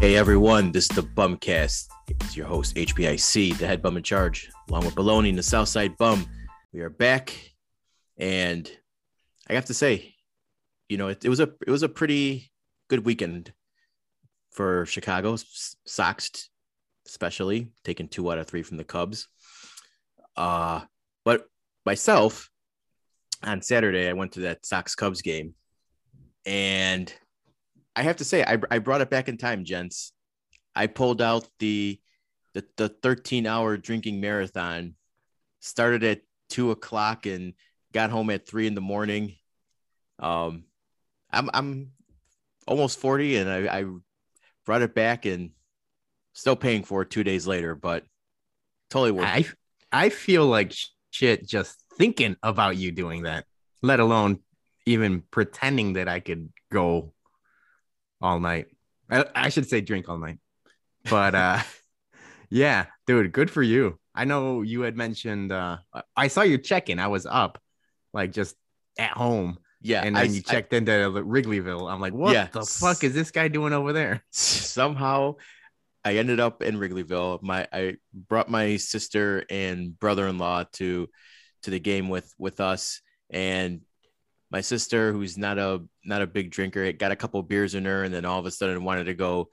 Hey everyone, this is the Bumcast. It's your host HBIC, the head bum in charge, along with Baloney and the Southside Bum. We are back, and I have to say, you know, it, it was a it was a pretty good weekend for Chicago Sox, especially taking two out of three from the Cubs. Uh, but myself on Saturday, I went to that Sox Cubs game, and I have to say, I, I brought it back in time, gents. I pulled out the the, the 13 hour drinking marathon, started at two o'clock and got home at three in the morning. Um, I'm I'm almost 40 and I, I brought it back and still paying for it two days later, but totally worth I, I feel like shit just thinking about you doing that, let alone even pretending that I could go all night. I, I should say drink all night. But uh yeah, dude, good for you. I know you had mentioned uh I saw you check-in. I was up like just at home. Yeah. And then I, you checked into Wrigleyville. I'm like, what Yeah. the fuck is this guy doing over there? somehow I ended up in Wrigleyville. My I brought my sister and brother-in-law to to the game with with us and my sister who's not a not a big drinker got a couple beers in her and then all of a sudden wanted to go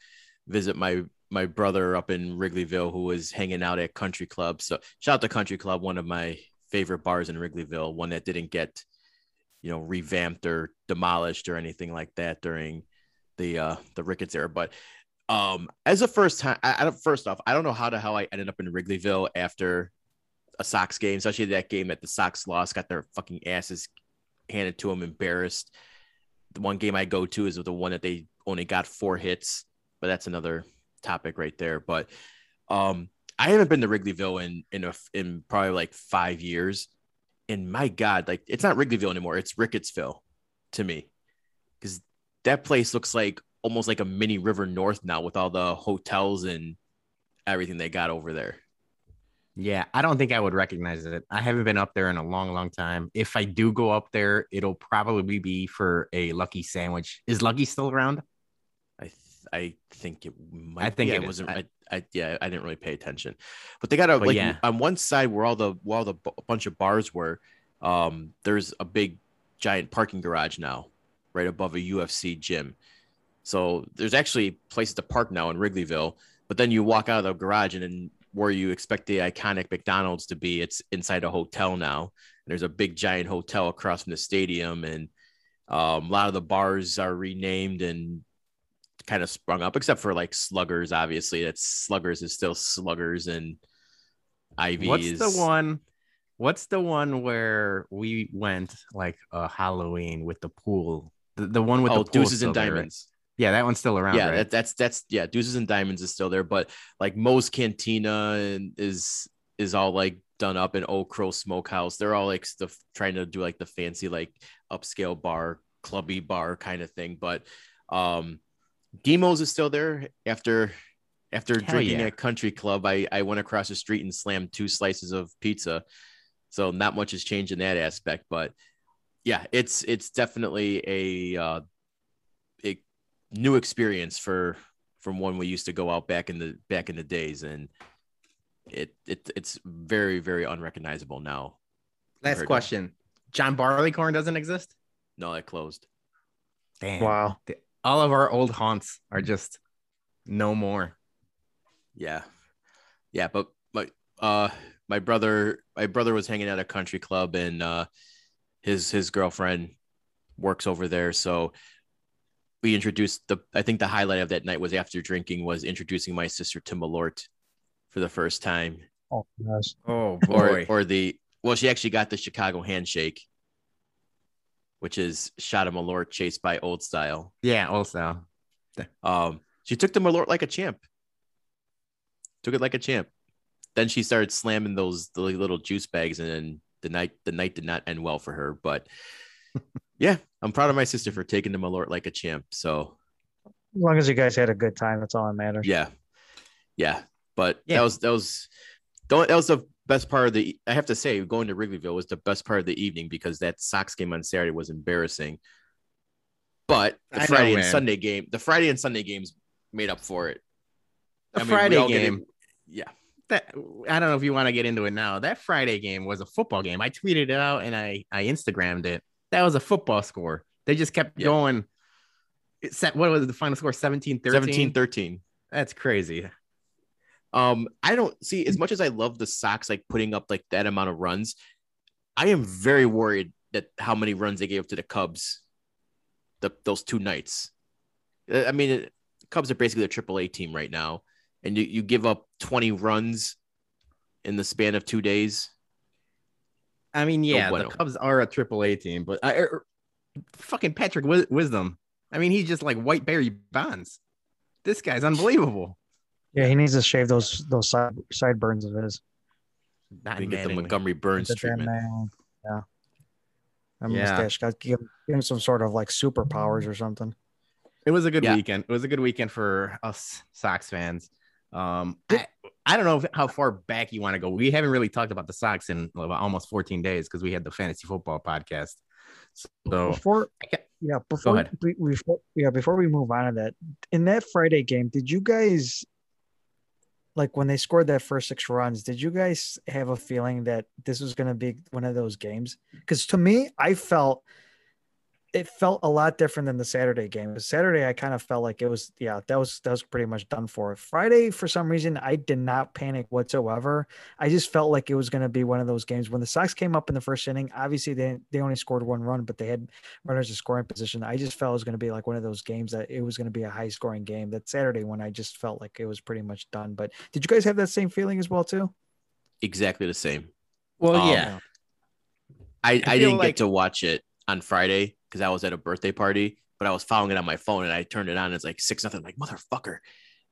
visit my my brother up in Wrigleyville who was hanging out at Country Club. So shout out to Country Club, one of my favorite bars in Wrigleyville, one that didn't get you know revamped or demolished or anything like that during the uh the Ricketts era. But um as a first time I, I first off, I don't know how the hell I ended up in Wrigleyville after a Sox game, especially that game that the Sox lost, got their fucking asses handed to them, embarrassed. The one game I go to is with the one that they only got four hits, but that's another topic right there. But um, I haven't been to Wrigleyville in in a in probably like five years, and my God, like it's not Wrigleyville anymore; it's Rickettsville to me, because that place looks like almost like a mini River North now with all the hotels and everything they got over there. Yeah, I don't think I would recognize it. I haven't been up there in a long, long time. If I do go up there, it'll probably be for a Lucky sandwich. Is Lucky still around? I th- I think it might. I think yeah, it it wasn't. I- I, yeah, I didn't really pay attention, but they got a like yeah. on one side where all the where all the b- bunch of bars were. Um, there's a big giant parking garage now, right above a UFC gym. So there's actually places to park now in Wrigleyville. But then you walk out of the garage and then where you expect the iconic McDonald's to be, it's inside a hotel now. And there's a big giant hotel across from the stadium, and um, a lot of the bars are renamed and kind of sprung up, except for like Sluggers. Obviously, that's Sluggers is still Sluggers, and Ivy What's is the one? What's the one where we went like a Halloween with the pool? The, the one with Oh, the Deuces and. Diamonds. Yeah, that one's still around. yeah, right? that, that's that's yeah, Deuces and Diamonds is still there, but like Moe's Cantina is is all like done up in Old Crow Smokehouse. They're all like stuff trying to do like the fancy like upscale bar, clubby bar kind of thing. But um Dimo's is still there after after Hell drinking yeah. at Country Club. I I went across the street and slammed two slices of pizza. So not much has changed in that aspect, but yeah, it's it's definitely a uh, new experience for from when we used to go out back in the back in the days, and it it it's very very unrecognizable now. Last Heard question. John Barleycorn doesn't exist? No, that closed. Damn. Wow. The- all of our old haunts are just no more. Yeah, yeah, but my uh my brother my brother was hanging at a country club, and uh his his girlfriend works over there, so we introduced the I think the highlight of that night was after drinking was introducing my sister to Malort for the first time. Oh gosh. Oh or or the well, she actually got the Chicago handshake, which is shot a Malort chased by Old Style. yeah, also. Um, she took the Malort like a champ. Took it like a champ. Then she started slamming those little juice bags, and then the night the night did not end well for her. But yeah, I'm proud of my sister for taking the Malort like a champ. So As long as you guys had a good time, that's all that matters. yeah, yeah. But Yeah. that was that was don't that was the best part of the. I have to say, going to Wrigleyville was the best part of the evening because that Sox game on Saturday was embarrassing. But the I know, Friday and. Sunday game, the Friday and Sunday games made up for it. The I mean, Friday all get it- game. Yeah. That I don't know if you want to get into it now. That Friday game was a football game. I tweeted it out and I I Instagrammed it. That was a football score. They just kept Yeah. going. It set what was the final score? 17 13. 17 13. That's crazy. Um, I don't see as much as I love the Sox like putting up like that amount of runs. I am very worried that how many runs they gave up to the Cubs, the those two nights. Uh, I mean, it, Cubs are basically a triple A team right now, and you, you give up 20 runs in the span of two days. I mean, yeah, bueno. the Cubs are a triple A team, but I, er, fucking Patrick Wi- Wisdom. I mean, he's just like White Barry Bonds. This guy's unbelievable. Yeah, he needs to shave those those side sideburns of his. Not You get the Montgomery Burns The damn treatment. man. Yeah. That Yeah. mustache got give, give him some sort of like superpowers or something. It was a good Yeah. weekend. It was a good weekend for us Sox fans. Um, I, I don't know if- how far back you want to go. We haven't really talked about the Sox in about almost 14 days because we had the fantasy football podcast. So Before, yeah, before we, before, yeah, before we move on to that, in that Friday game, did you guys like when they scored that first six runs? Did you guys have a feeling that this was going to be one of those games? Because to me, I felt it felt a lot different than the Saturday game. The Saturday, I kind of felt like it was, yeah, that was that was pretty much done for. Friday, for some reason, I did not panic whatsoever. I just felt like it was going to be one of those games when the Sox came up in the first inning. Obviously, they they only scored one run, but they had runners in scoring position. I just felt it was going to be like one of those games that it was going to be a high scoring game. That Saturday one, I just felt like it was pretty much done. But did you guys have that same feeling as well too? Exactly the same. well, Um, yeah. I, I, feel didn't like- get to watch it on Friday because I was at a birthday party, but I was following it on my phone and I turned it on. And it's like six nothing. Like motherfucker,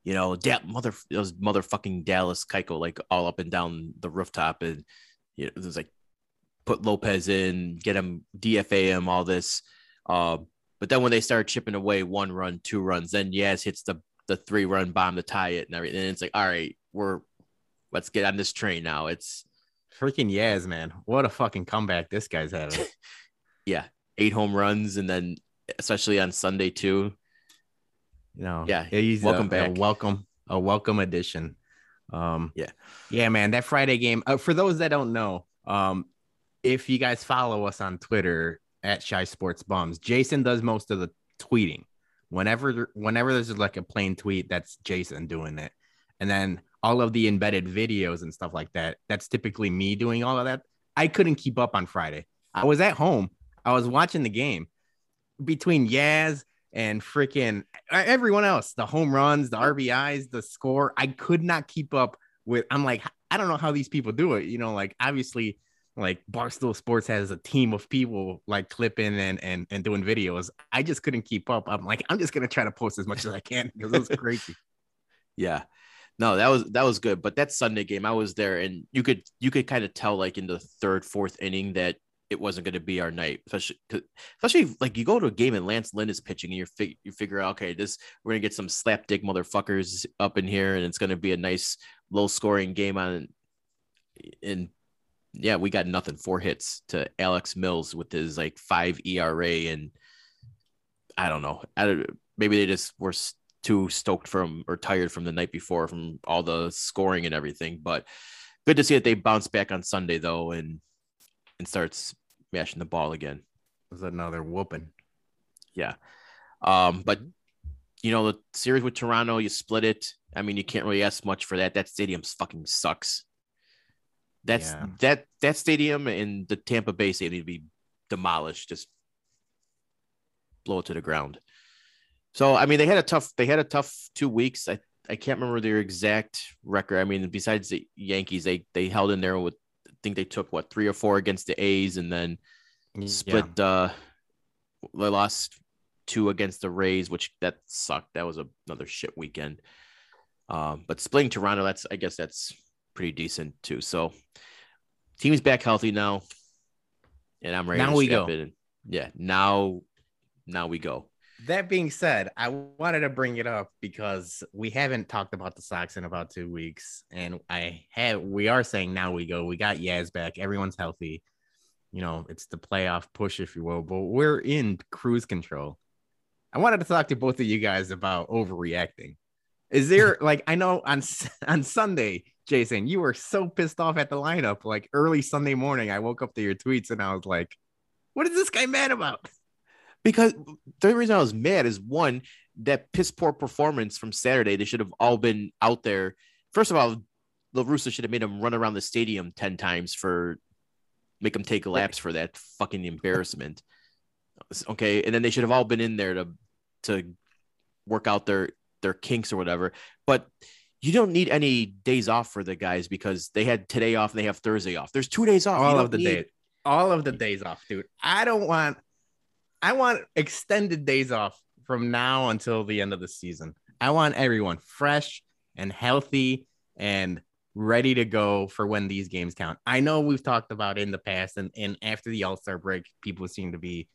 you know, da- mother it was motherfucking Dallas Keuchel like all up and down the rooftop and you know, it was like put Lopez in, get him DFA him, all this. Um, but then when they started chipping away one run, two runs, then Yaz hits the the three run bomb to tie it and everything. And it's like, all right, we're let's get on this train now. It's Freaking Yaz, man. What a fucking comeback this guy's having. yeah, eight home runs, and then especially on Sunday too. You know, Yeah, he's welcome a, back. A welcome, a welcome addition. Um, Yeah. yeah, man. That Friday game. Uh, for those that don't know, um, if you guys follow us on Twitter at Chi Sports Bums, Jason does most of the tweeting. Whenever, whenever there's like a plain tweet, that's Jason doing it, and then all of the embedded videos and stuff like that. That's typically me doing all of that. I couldn't keep up on Friday. I was at home. I was watching the game between Yaz and freaking everyone else, the home runs, the RBIs, the score. I could not keep up with. I'm like, I don't know how these people do it. You know, like obviously, like Barstool Sports has a team of people like clipping and and and doing videos. I just couldn't keep up. I'm like, I'm just gonna try to post as much as I can because it was crazy. Yeah. No, that was that was good. But that Sunday game, I was there and you could you could kind of tell like in the third, fourth inning that it wasn't going to be our night. Especially, especially like you go to a game and Lance Lynn is pitching and fig- you figure out okay, this we're gonna get some slapdick motherfuckers up in here and it's gonna be a nice low scoring game on. And yeah, we got nothing. Four hits to Alex Mills with his like five ERA and I don't know. I don't, maybe they just were too stoked from or tired from the night before from all the scoring and everything. But good to see that they bounced back on Sunday though and and starts smashing the ball again. It was another whooping. Yeah. Um, but you know, the series with Toronto, you split it. I mean, you can't really ask much for that. That stadium fucking sucks. That's Yeah. that that stadium and the Tampa Bay stadium need to be demolished. Just blow it to the ground. So I mean, they had a tough they had a tough two weeks. I I can't remember their exact record. I mean, besides the Yankees, they they held in there with think they took what three or four against the A's and then split uh they lost two against the Rays, which that sucked. That was a, another shit weekend. Um, but splitting Toronto, that's I guess that's pretty decent too. So team's back healthy now. And I'm ready Now to we go. in. Yeah, now now we go. That being said, I wanted to bring it up because we haven't talked about the Sox in about two weeks, and I have. We are saying now we go. We got Yaz back. Everyone's healthy. You know, it's the playoff push, if you will. But we're in cruise control. I wanted to talk to both of you guys about overreacting. Is there like I know on on Sunday, Jason, you were so pissed off at the lineup. Like early Sunday morning, I woke up to your tweets and I was like, "What is this guy mad about?" Because the reason I was mad is one that piss poor performance from Saturday. They should have all been out there. First of all, LaRussa should have made them run around the stadium 10 times for make them take laps for that fucking embarrassment. Okay. And then they should have all been in there to to work out their their kinks or whatever. But you don't need any days off for the guys because they had today off and they have Thursday off. There's two days off. All of the need- days, all of the days off, dude. I don't want. I want extended days off from now until the end of the season. I want everyone fresh and healthy and ready to go for when these games count. I know we've talked about in the past, and, and after the All Star break, people seem to be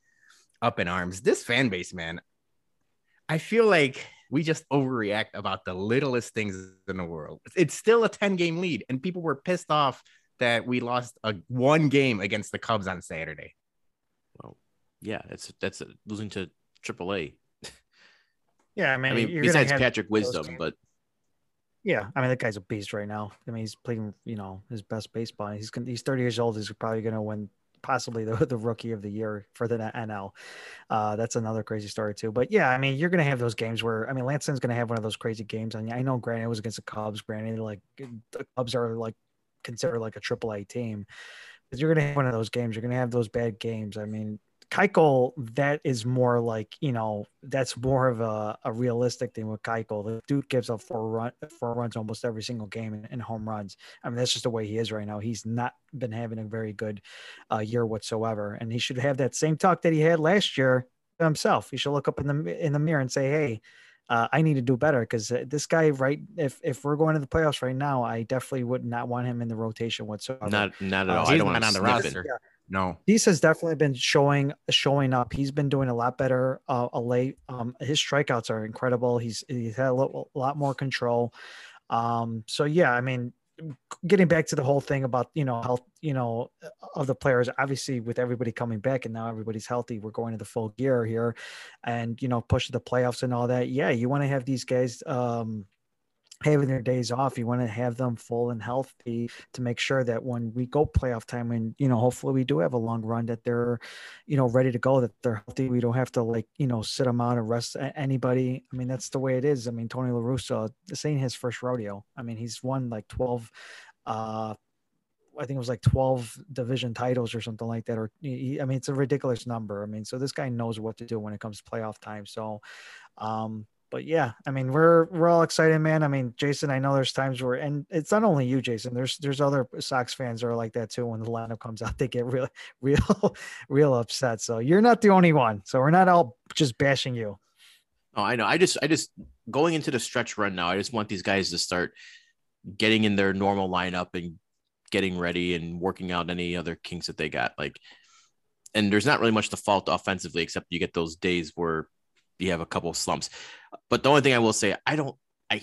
up in arms. This fan base, man, I feel like we just overreact about the littlest things in the world. It's still a 10 game lead, and people were pissed off that we lost a one game against the Cubs on Saturday. Yeah, it's that's losing to AAA. Yeah, I mean, I mean, besides Patrick Wisdom, but Yeah, I mean that guy's a beast right now. I mean he's playing, you know, his best baseball. He's gonna, he's 30 years old. He's probably going to win possibly the, the rookie of the year for the NL. Uh, that's another crazy story too. But yeah, I mean you're going to have those games where I mean Lance Lynn's going to have one of those crazy games. And I know, granted, it was against the Cubs. Granted, like the Cubs are like considered like a AAA team. But you're going to have one of those games. You're going to have those bad games. I mean, Keuchel, that is more like you know that's more of a, a realistic thing with Keuchel. The dude gives up four run four runs almost every single game in, in home runs. I mean that's just the way he is right now. He's not been having a very good uh, year whatsoever, and he should have that same talk that he had last year himself. He should look up in the in the mirror and say, "Hey, uh, I need to do better." Because this guy, right? If if we're going to the playoffs right now, I definitely would not want him in the rotation whatsoever. not not at Uh, all. he's I don't not want on the roster. Yeah. No, Cease has definitely been showing showing up. He's been doing a lot better. Uh, a late, um, his strikeouts are incredible. He's he's had a lot, a lot more control. Um, so yeah, I mean, getting back to the whole thing about you know health, you know, of the players. Obviously, with everybody coming back and now everybody's healthy, we're going to the full gear here, and you know, push the playoffs and all that. Yeah, you want to have these guys. Um, having their days off you want to have them full and healthy to make sure that when we go playoff time and you know hopefully we do have a long run that they're you know ready to go that they're healthy we don't have to like you know sit them out and rest anybody i mean that's the way it is i mean tony La Russa, this ain't his first rodeo i mean he's won like 12 uh I think it was like 12 division titles or something like that. Or I mean, it's a ridiculous number. I mean, so this guy knows what to do when it comes to playoff time. So, um, but yeah, I mean, we're we're all excited, man. I mean, Jason, I know there's times where, and it's not only you, Jason. There's there's other Sox fans that are like that too. When the lineup comes out, they get real, real, real upset. So you're not the only one. So we're not all just bashing you. Oh, I know. I just, I just going into the stretch run now. I just want these guys to start getting in their normal lineup and getting ready and working out any other kinks that they got. Like, and there's not really much to fault offensively, except you get those days where you have a couple of slumps. But the only thing I will say, I don't, I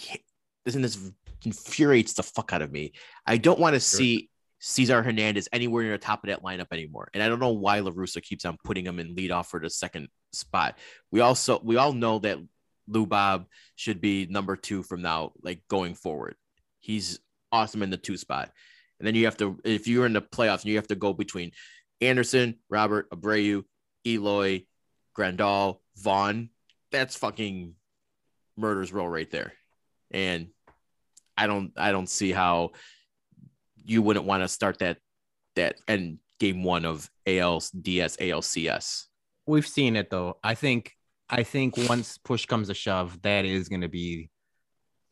this, and this infuriates the fuck out of me. I don't want to see Cesar Hernandez anywhere near the top of that lineup anymore. And I don't know why LaRussa keeps on putting him in lead off for the second spot. We also we all know that Lou Bob should be number two from now, like going forward. He's awesome in the two spot. And then you have to, if you're in the playoffs, you have to go between Anderson, Robert, Abreu, Eloy, Grandal, Vaughn. That's fucking murder's row right there. And I don't I don't see how you wouldn't want to start that that and game one of ALDS ALCS. we've seen it though. I think I think once push comes to shove, that is going to be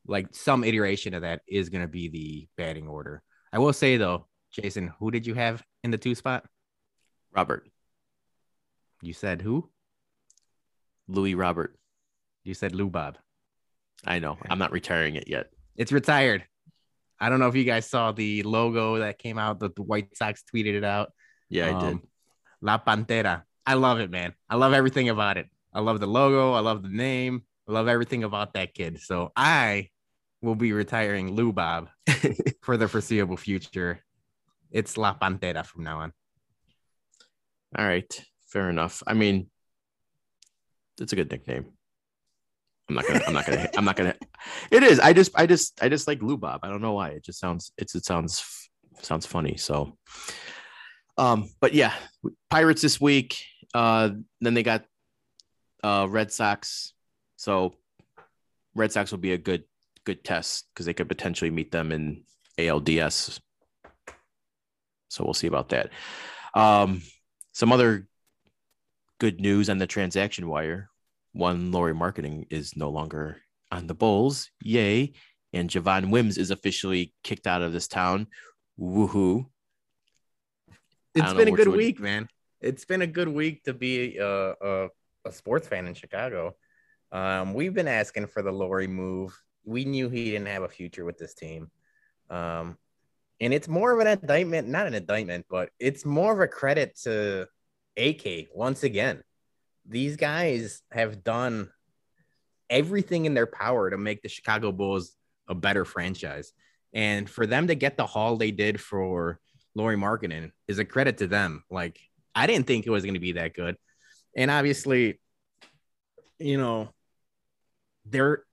like some iteration of that is going to be the batting order. I will say though, Jason, who did you have in the two spot? Robert, You said who? Louis Robert. You said Lou Bob. I know. I'm not retiring it yet. It's retired. I don't know if you guys saw the logo that came out. that the White Sox tweeted it out. Yeah, I did. Um, La Pantera. I love it, man. I love everything about it. I love the logo. I love the name. I love everything about that kid. So I will be retiring Lou Bob for the foreseeable future. It's La Pantera from now on. All right. Fair enough. I mean, it's a good nickname. I'm not gonna. I'm not gonna. I'm not gonna. It is. I just. I just. I just like Lubob. I don't know why. It just sounds. It's. It sounds. Sounds funny. So. Um. But yeah, Pirates this week. Uh. Then they got. Uh. Red Sox. So. Red Sox will be a good. Good test because they could potentially meet them in ALDS. So we'll see about that. Um. Some other. Good news on the transaction wire one Lauri Markkanen is no longer on the Bulls. Yay. And Javon Wims is officially kicked out of this town. Woohoo. It's been a good week, man. It's been a good week to be a, a, a sports fan in Chicago. Um, we've been asking for the Lauri move. We knew he didn't have a future with this team. Um, and it's more of an indictment, not an indictment, but it's more of a credit to AK once again these guys have done everything in their power to make the Chicago Bulls a better franchise. And for them to get the haul they did for Lauri Markkanen is a credit to them. Like, I didn't think it was going to be that good. And obviously, you know, they're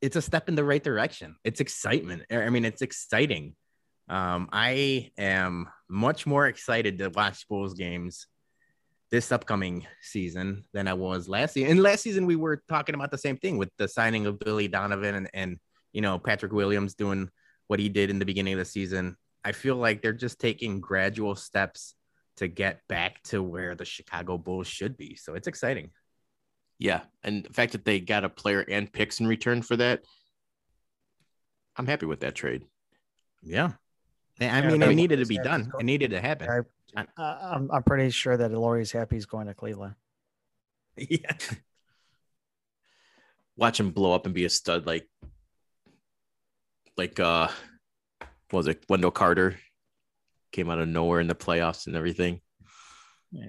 it's a step in the right direction. It's excitement. I mean, it's exciting. Um, I am much more excited to watch Bulls games this upcoming season than I was last season. And last season we were talking about the same thing with the signing of Billy Donovan and, and you know Patrick Williams doing what he did in the beginning of the season. I feel like they're just taking gradual steps to get back to where the Chicago Bulls should be. So it's exciting. Yeah, and the fact that they got a player and picks in return for that, I'm happy with that trade. Yeah, I mean, it needed to be done. It needed to happen. I, I'm I'm pretty sure that Lauri's happy he's going to Cleveland. Yeah. Watch him blow up and be a stud like like uh what was it Wendell Carter came out of nowhere in the playoffs and everything. Yeah.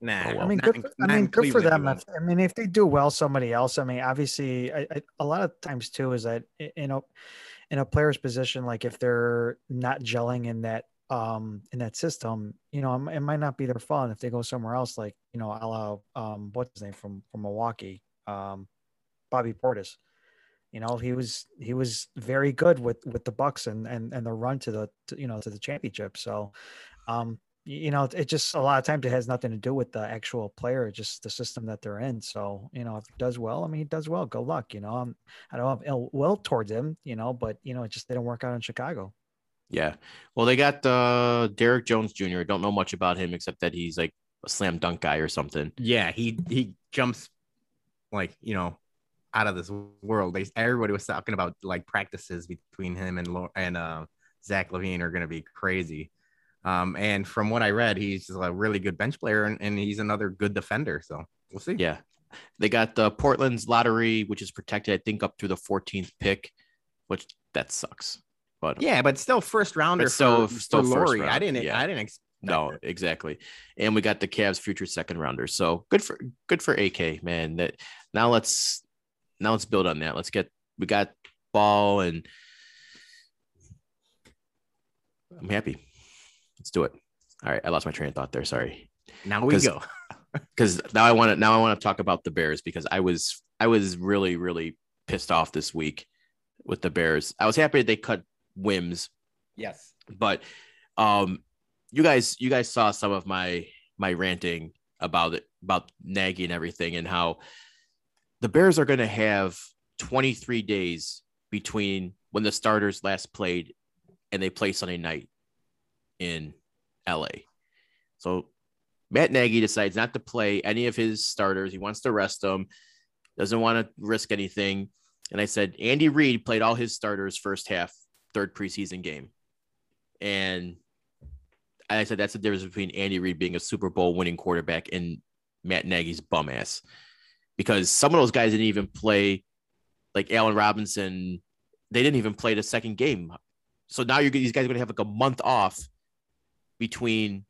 Nah, oh, well. I mean, good. For, I mean, good for them. If, I mean, if they do well, somebody else. I mean, obviously, I, I, a lot of times too is that you know, in a player's position, like if they're not gelling in that um in that system, you know, it might not be their fault if they go somewhere else, like you know, a la um what's his name from from Milwaukee, um Bobby Portis. You know, he was he was very good with with the Bucks and and and the run to the to, you know to the championship. So, um, you know, it just a lot of times it has nothing to do with the actual player, just the system that they're in. So, you know, if he does well, I mean, he does well. Good luck. You know, I'm, I don't have ill will towards him. You know, but you know, it just didn't work out in Chicago. Yeah. Well, they got uh Derrick Jones Jr. Don't know much about him except that he's like a slam dunk guy or something. Yeah, he he jumps like you know out of this world. They everybody was talking about like practices between him and and uh, Zach LaVine are going to be crazy. Um, and from what I read, he's just a really good bench player and, and he's another good defender. So we'll see. Yeah. They got the Portland's lottery, which is protected, I think, up through the 14th pick, which that sucks. But yeah, but still first rounder. So still, still Lauri. I didn't. Yeah. I didn't expect. No, exactly. And we got the Cavs future second rounder. So good for good for AK man. That now let's now let's build on that. Let's get we got ball and I'm happy. Let's do it. All right, I lost my train of thought there. Sorry. Now we go. Because now I want to now I want to talk about the Bears because I was I was really really pissed off this week with the Bears. I was happy they cut Wims. Yes. But um you guys you guys saw some of my my ranting about it about Nagy and everything and how the Bears are going to have 23 days between when the starters last played and they play Sunday night in LA. So Matt Nagy decides not to play any of his starters. He wants to rest them, doesn't want to risk anything. And I said, Andy Reid played all his starters first half third preseason game. And I said that's the difference between Andy Reid being a Super Bowl winning quarterback and Matt Nagy's bum ass. Because some of those guys didn't even play, like Allen Robinson, they didn't even play the second game. So now you're these guys are gonna have like a month off between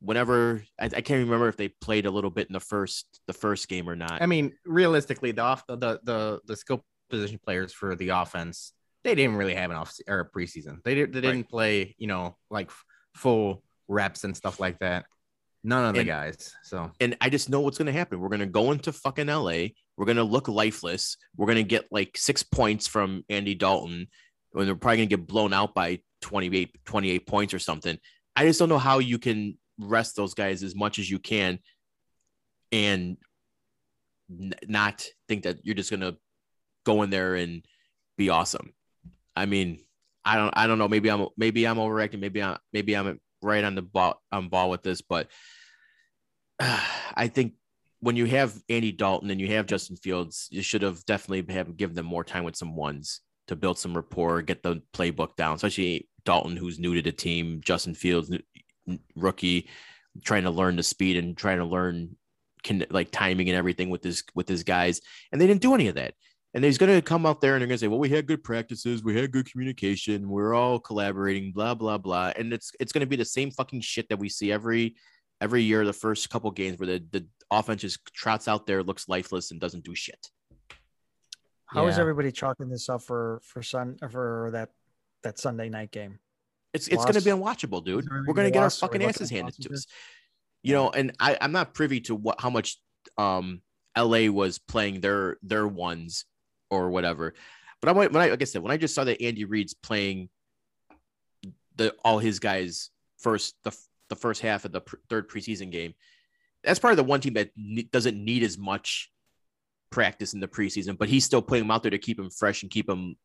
whenever I, I, can't remember if they played a little bit in the first the first game or not. I mean, realistically, the off the the the skill position players for the offense they didn't really have an off or a preseason. They, did, they didn't right. play, you know, like full reps and stuff like that. None of the And- guys. So and I just know what's going to happen. We're going to go into fucking LA. We're going to look lifeless. We're going to get like six points from Andy Dalton And they're probably going to get blown out by 28, 28 points or something. I just don't know how you can rest those guys as much as you can and n- not think that you're just going to go in there and be awesome. I mean, I don't, I don't know. Maybe I'm, maybe I'm overreacting. Maybe I'm, maybe I'm right on the ball, on ball with this, but I think when you have Andy Dalton and you have Justin Fields, you should have definitely have given them more time with some ones to build some rapport, get the playbook down, especially Dalton, who's new to the team, Justin Fields, rookie, trying to learn the speed and trying to learn can like timing and everything with his with his guys. And they didn't do any of that. And he's gonna come out there and they're gonna say, Well, we had good practices, we had good communication, we're all collaborating, blah, blah, blah. And it's it's gonna be the same fucking shit that we see every every year, the first couple games where the, the offense just trots out there, looks lifeless, and doesn't do shit. How is Yeah. everybody chalking this up for for sun for that that Sunday night game? It's it's gonna be unwatchable, dude. We're gonna get our loss? Are we fucking asses handed to us. You know, and I, I'm not privy to what how much um LA was playing their their ones or whatever. But I when I like I said, when I just saw that Andy Reid's playing the all his guys first the the first half of the pr- third preseason game, that's probably the one team that ne- doesn't need as much practice in the preseason, but he's still putting them out there to keep him fresh and keep him,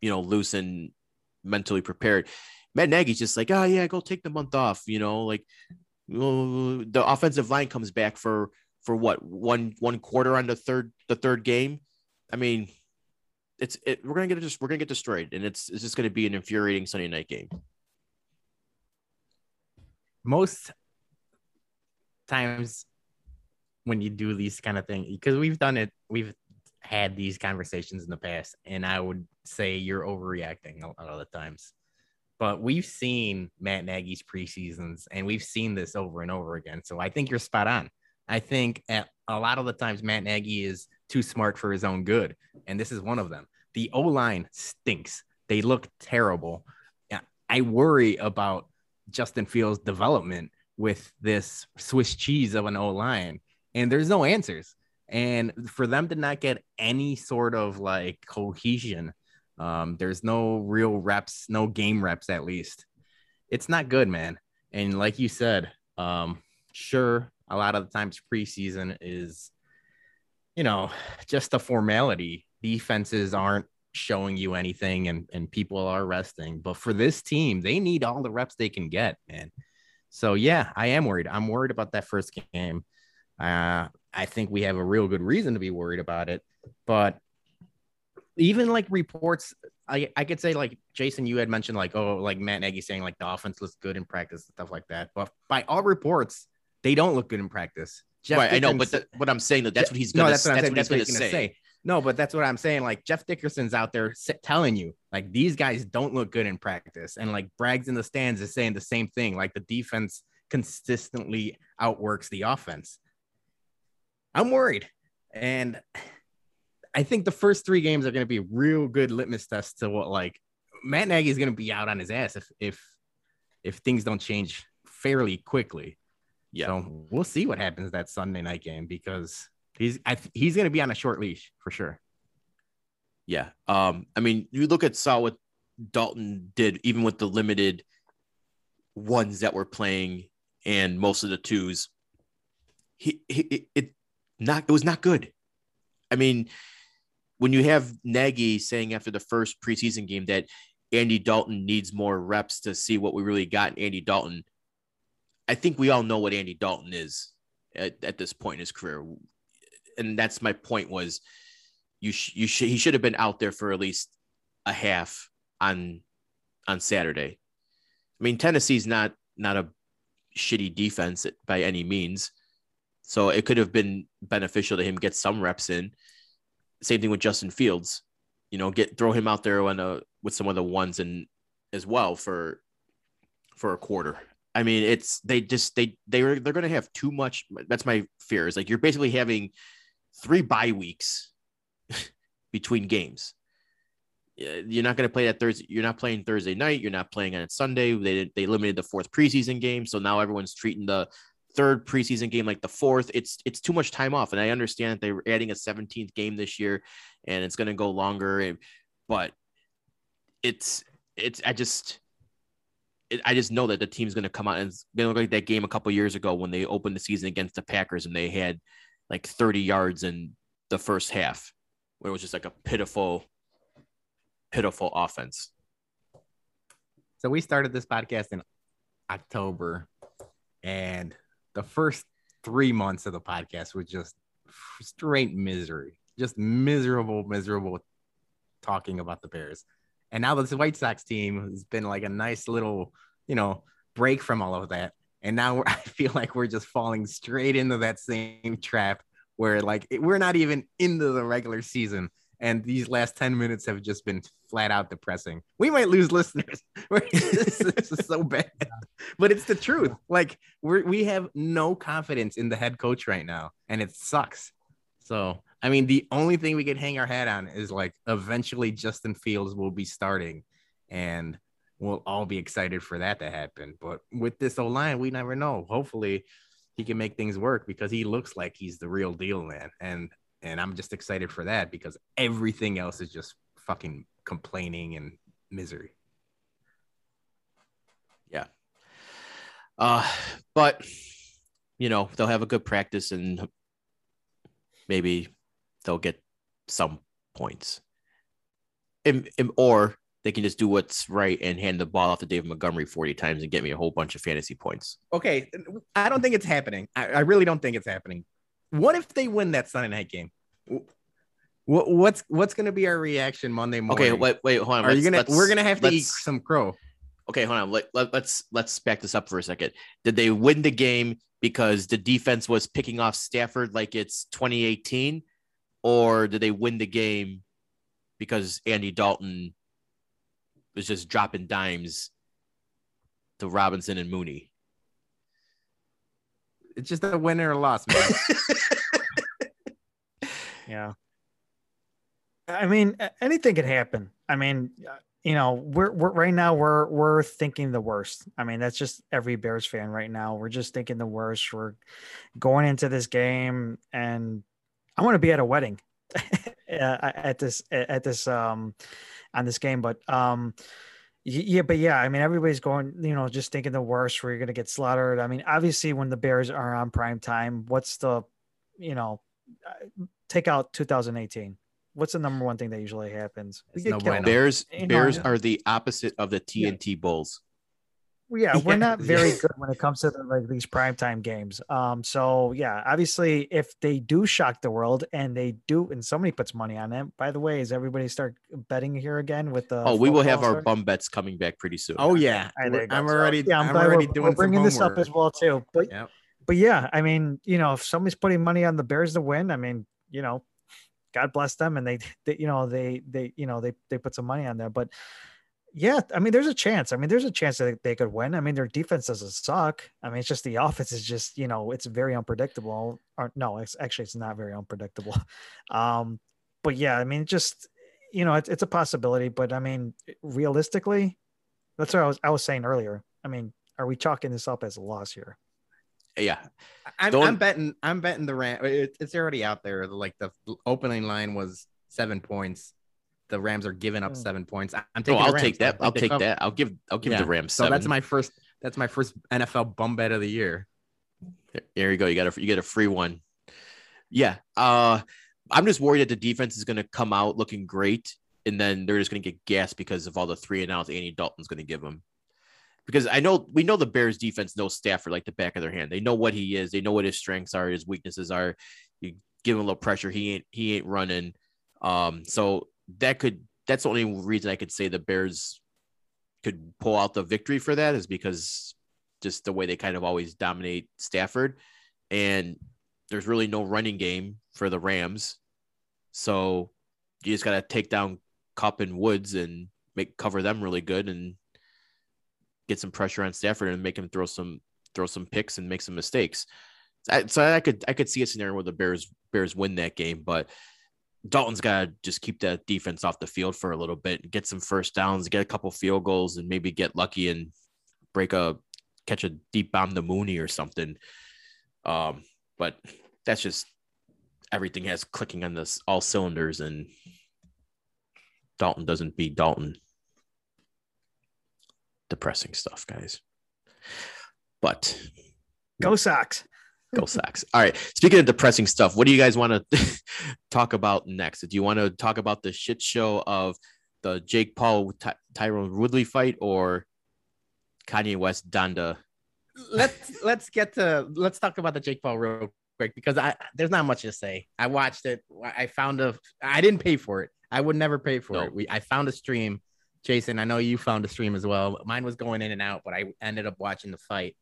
you know, loose and mentally prepared. Matt Nagy's just like, oh yeah, go take the month off. You know, like the offensive line comes back for for what one one quarter on the third the third game. I mean, it's it, we're gonna get just we're gonna get destroyed, and it's it's just gonna be an infuriating Sunday night game. most times when you do these kind of things, because we've done it, we've had these conversations in the past, and I would say you're overreacting a lot of the times. But we've seen Matt Nagy's preseasons, and we've seen this over and over again. So I think you're spot on. I think at a lot of the times Matt Nagy is too smart for his own good, and this is one of them. The O line stinks. They look terrible. I worry about Justin Fields' development with this Swiss cheese of an O line, and there's no answers. And for them to not get any sort of like cohesion, um, there's no real reps, no game reps at least. It's not good, man. And like you said, um, sure, a lot of the times preseason is, you know, just a formality. Defenses aren't showing you anything and, and people are resting. But for this team, they need all the reps they can get, man. So yeah, I am worried. I'm worried about that first game. Uh, I think we have a real good reason to be worried about it. But even like reports, I, I could say like Jason, you had mentioned like, oh, like Matt Nagy saying like the offense looks good in practice and stuff like that. But by all reports, they don't look good in practice. Jeff right, I know, but the, what I'm saying that that's what he's no, gonna. that's what that's saying. what That's what he's he's gonna, gonna say. say. No, but that's what I'm saying. Like Jeff Dickerson's out there telling you, like these guys don't look good in practice, and like Braggs in the stands is saying the same thing. Like the defense consistently outworks the offense. I'm worried, and I think the first three games are going to be real good litmus tests to what like Matt Nagy is going to be out on his ass if if if things don't change fairly quickly. Yeah. So we'll see what happens that Sunday night game because he's I, he's going to be on a short leash for sure. Yeah. Um, I mean, you look at saw what Dalton did, even with the limited ones that were playing and most of the twos. He, he it, it not it was not good. I mean, when you have Nagy saying after the first preseason game that Andy Dalton needs more reps to see what we really got in Andy Dalton, I think we all know what Andy Dalton is at, at this point in his career. And that's my point was you sh- you should he should have been out there for at least a half on on Saturday. I mean Tennessee's not not a shitty defense by any means. So it could have been beneficial to him get some reps in. Same thing with Justin Fields. You know, get throw him out there on a, with some of the ones and as well for for a quarter. I mean, it's they just they they are they're going to have too much. That's my fear. Is like you're basically having three bye weeks between games. Uh, You're not going to play that Thursday. You're not playing Thursday night. You're not playing on Sunday. They they limited the fourth preseason game, so now everyone's treating the third preseason game, like the fourth. It's it's too much time off, and I understand that they're adding a 17th game this year, and it's going to go longer. But it's it's I just it, I just know that the team's going to come out and to look like that game a couple years ago when they opened the season against the Packers and they had like 30 yards in the first half, where it was just like a pitiful, pitiful offense. So we started this podcast in October, and the first three months of the podcast was just straight misery, just miserable, miserable talking about the Bears. And now this White Sox team has been like a nice little, you know, break from all of that. And now I feel like we're just falling straight into that same trap where like we're not even into the regular season. And these last 10 minutes have just been flat out depressing. We might lose listeners. this, this is so bad, but it's the truth. Like we we have no confidence in the head coach right now, and it sucks. So I mean, the only thing we could hang our hat on is like eventually Justin Fields will be starting, and we'll all be excited for that to happen. But with this O line, we never know. Hopefully, he can make things work because he looks like he's the real deal, man. And and I'm just excited for that because everything else is just fucking complaining and misery. Yeah. Uh, but you know they'll have a good practice and maybe they'll get some points. And, and, or they can just do what's right and hand the ball off to David Montgomery 40 times and get me a whole bunch of fantasy points. Okay. I don't think it's happening. I, I really don't think it's happening. What if they win that Sunday night game? What, what's what's going to be our reaction Monday morning? Okay, wait, wait, hold on. Are you gonna? We're gonna have to eat some crow. Okay, hold on. Let, let, let's let's back this up for a second. Did they win the game because the defense was picking off Stafford like it's 2018, or did they win the game because Andy Dalton was just dropping dimes to Robinson and Mooney? It's just a win or a loss, man. yeah. I mean, anything could happen. I mean, you know, we're, we're right now we're we're thinking the worst. I mean, that's just every Bears fan right now. We're just thinking the worst. We're going into this game, and I want to be at a wedding at this at this um on this game, but um yeah, but yeah, I mean, everybody's going, you know, just thinking the worst. where you're going to get slaughtered. I mean, obviously, when the Bears are on prime time, what's the, you know, uh, take out 2018 what's the number one thing that usually happens? No Bears Bears are the opposite of the TNT yeah. Bulls. Yeah, we're not very good when it comes to the, like these primetime games. Um, so yeah, obviously, if they do shock the world and they do, and somebody puts money on it. By the way, is everybody start betting here again with the? Oh, we will have our bum bets coming back pretty soon. Oh yeah, I'm already. So, yeah, I'm, I'm already doing. We're bringing this up as well too. But yep. but yeah, I mean, you know, if somebody's putting money on the Bears to win, I mean, you know, God bless them, and they, they you know they they you know they they put some money on there, but yeah, I mean, there's a chance. I mean, there's a chance that they could win. I mean, their defense doesn't suck. I mean, it's just the offense is just, you know, it's very unpredictable. Or no, it's actually it's not very unpredictable. Um, but yeah, I mean, just you know, it's it's a possibility. But I mean, realistically, that's what I was I was saying earlier. I mean, are we chalking this up as a loss here? yeah, I'm, I'm, betting. I'm betting the Ram. it's already out there. Like the opening line was seven points. The Rams are giving up hmm. seven points. I'm taking. Oh, I'll take that. I'll take that. I'll give. I'll give yeah. the Rams. Seven. So that's my first. That's my first NFL bum bet of the year. There you go. You got a you get a free one. Yeah. Uh, I'm just worried that the defense is going to come out looking great, and then they're just going to get gassed because of all the three and outs Andy Dalton's going to give them because I know we know the Bears defense knows Stafford like the back of their hand. They know what he is. They know what his strengths are, his weaknesses are. You give him a little pressure, he ain't he ain't running. Um, so that could that's the only reason I could say the Bears could pull out the victory for that is because just the way they kind of always dominate Stafford, and there's really no running game for the Rams. So you just gotta take down Kupp and Woods and make cover them really good and get some pressure on Stafford and make him throw some throw some picks and make some mistakes. So I, so I could I could see a scenario where the Bears Bears win that game, but Dalton's got to just keep that defense off the field for a little bit, get some first downs, get a couple field goals, and maybe get lucky and break a catch a deep bomb to Mooney or something. Um, but that's just everything has clicking on this all cylinders, and Dalton doesn't beat Dalton. Depressing stuff, guys. But Go Sox. Go Sox. All right. Speaking of depressing stuff, what do you guys want to talk about next? Do you want to talk about the shit show of the Jake Paul Ty- Tyron Woodley fight or Kanye West Donda? let's let's get to let's talk about the Jake Paul real quick because I there's not much to say. I watched it. I found a I didn't pay for it. I would never pay for No. it. We I found a stream. Jason, I know you found a stream as well. Mine was going in and out, but I ended up watching the fight.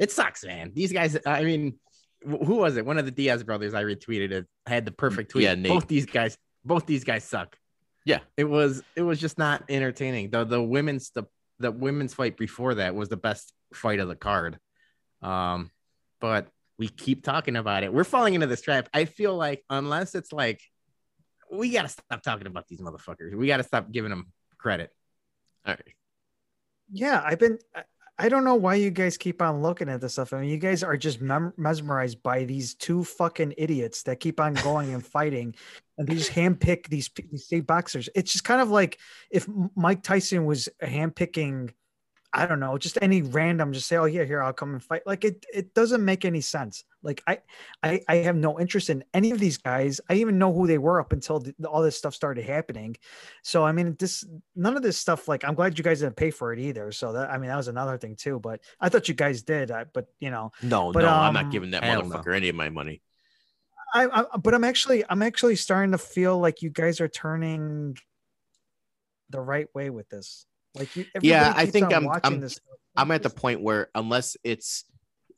It sucks, man. These guys, I mean, who was it? One of the Diaz brothers I retweeted it had the perfect tweet. Yeah, Nate. both these guys, both these guys suck. Yeah. It was it was just not entertaining. The the women's the the women's fight before that was the best fight of the card. Um, but we keep talking about it. We're falling into this trap. I feel like unless it's like we gotta stop talking about these motherfuckers. We gotta stop giving them credit. All right. Yeah, I've been. I- don't know why you guys keep on looking at this stuff. I mean, you guys are just mem- mesmerized by these two fucking idiots that keep on going and fighting, and they just handpick these these state boxers. It's just kind of like if Mike Tyson was handpicking, I don't know, just any random, just say, "Oh yeah, here I'll come and fight." Like it, it doesn't make any sense. Like I, I, I have no interest in any of these guys. I even know who they were up until the, all this stuff started happening. So I mean, this none of this stuff. Like I'm glad you guys didn't pay for it either. So that I mean, that was another thing too. But I thought you guys did. I, but you know, No, But, no, I'm not um, giving that hell no. motherfucker any of my money. I, I but I'm actually I'm actually starting to feel like you guys are turning the right way with this. Like you, Yeah, I think I'm- watching I'm- this. I'm at the point where unless it's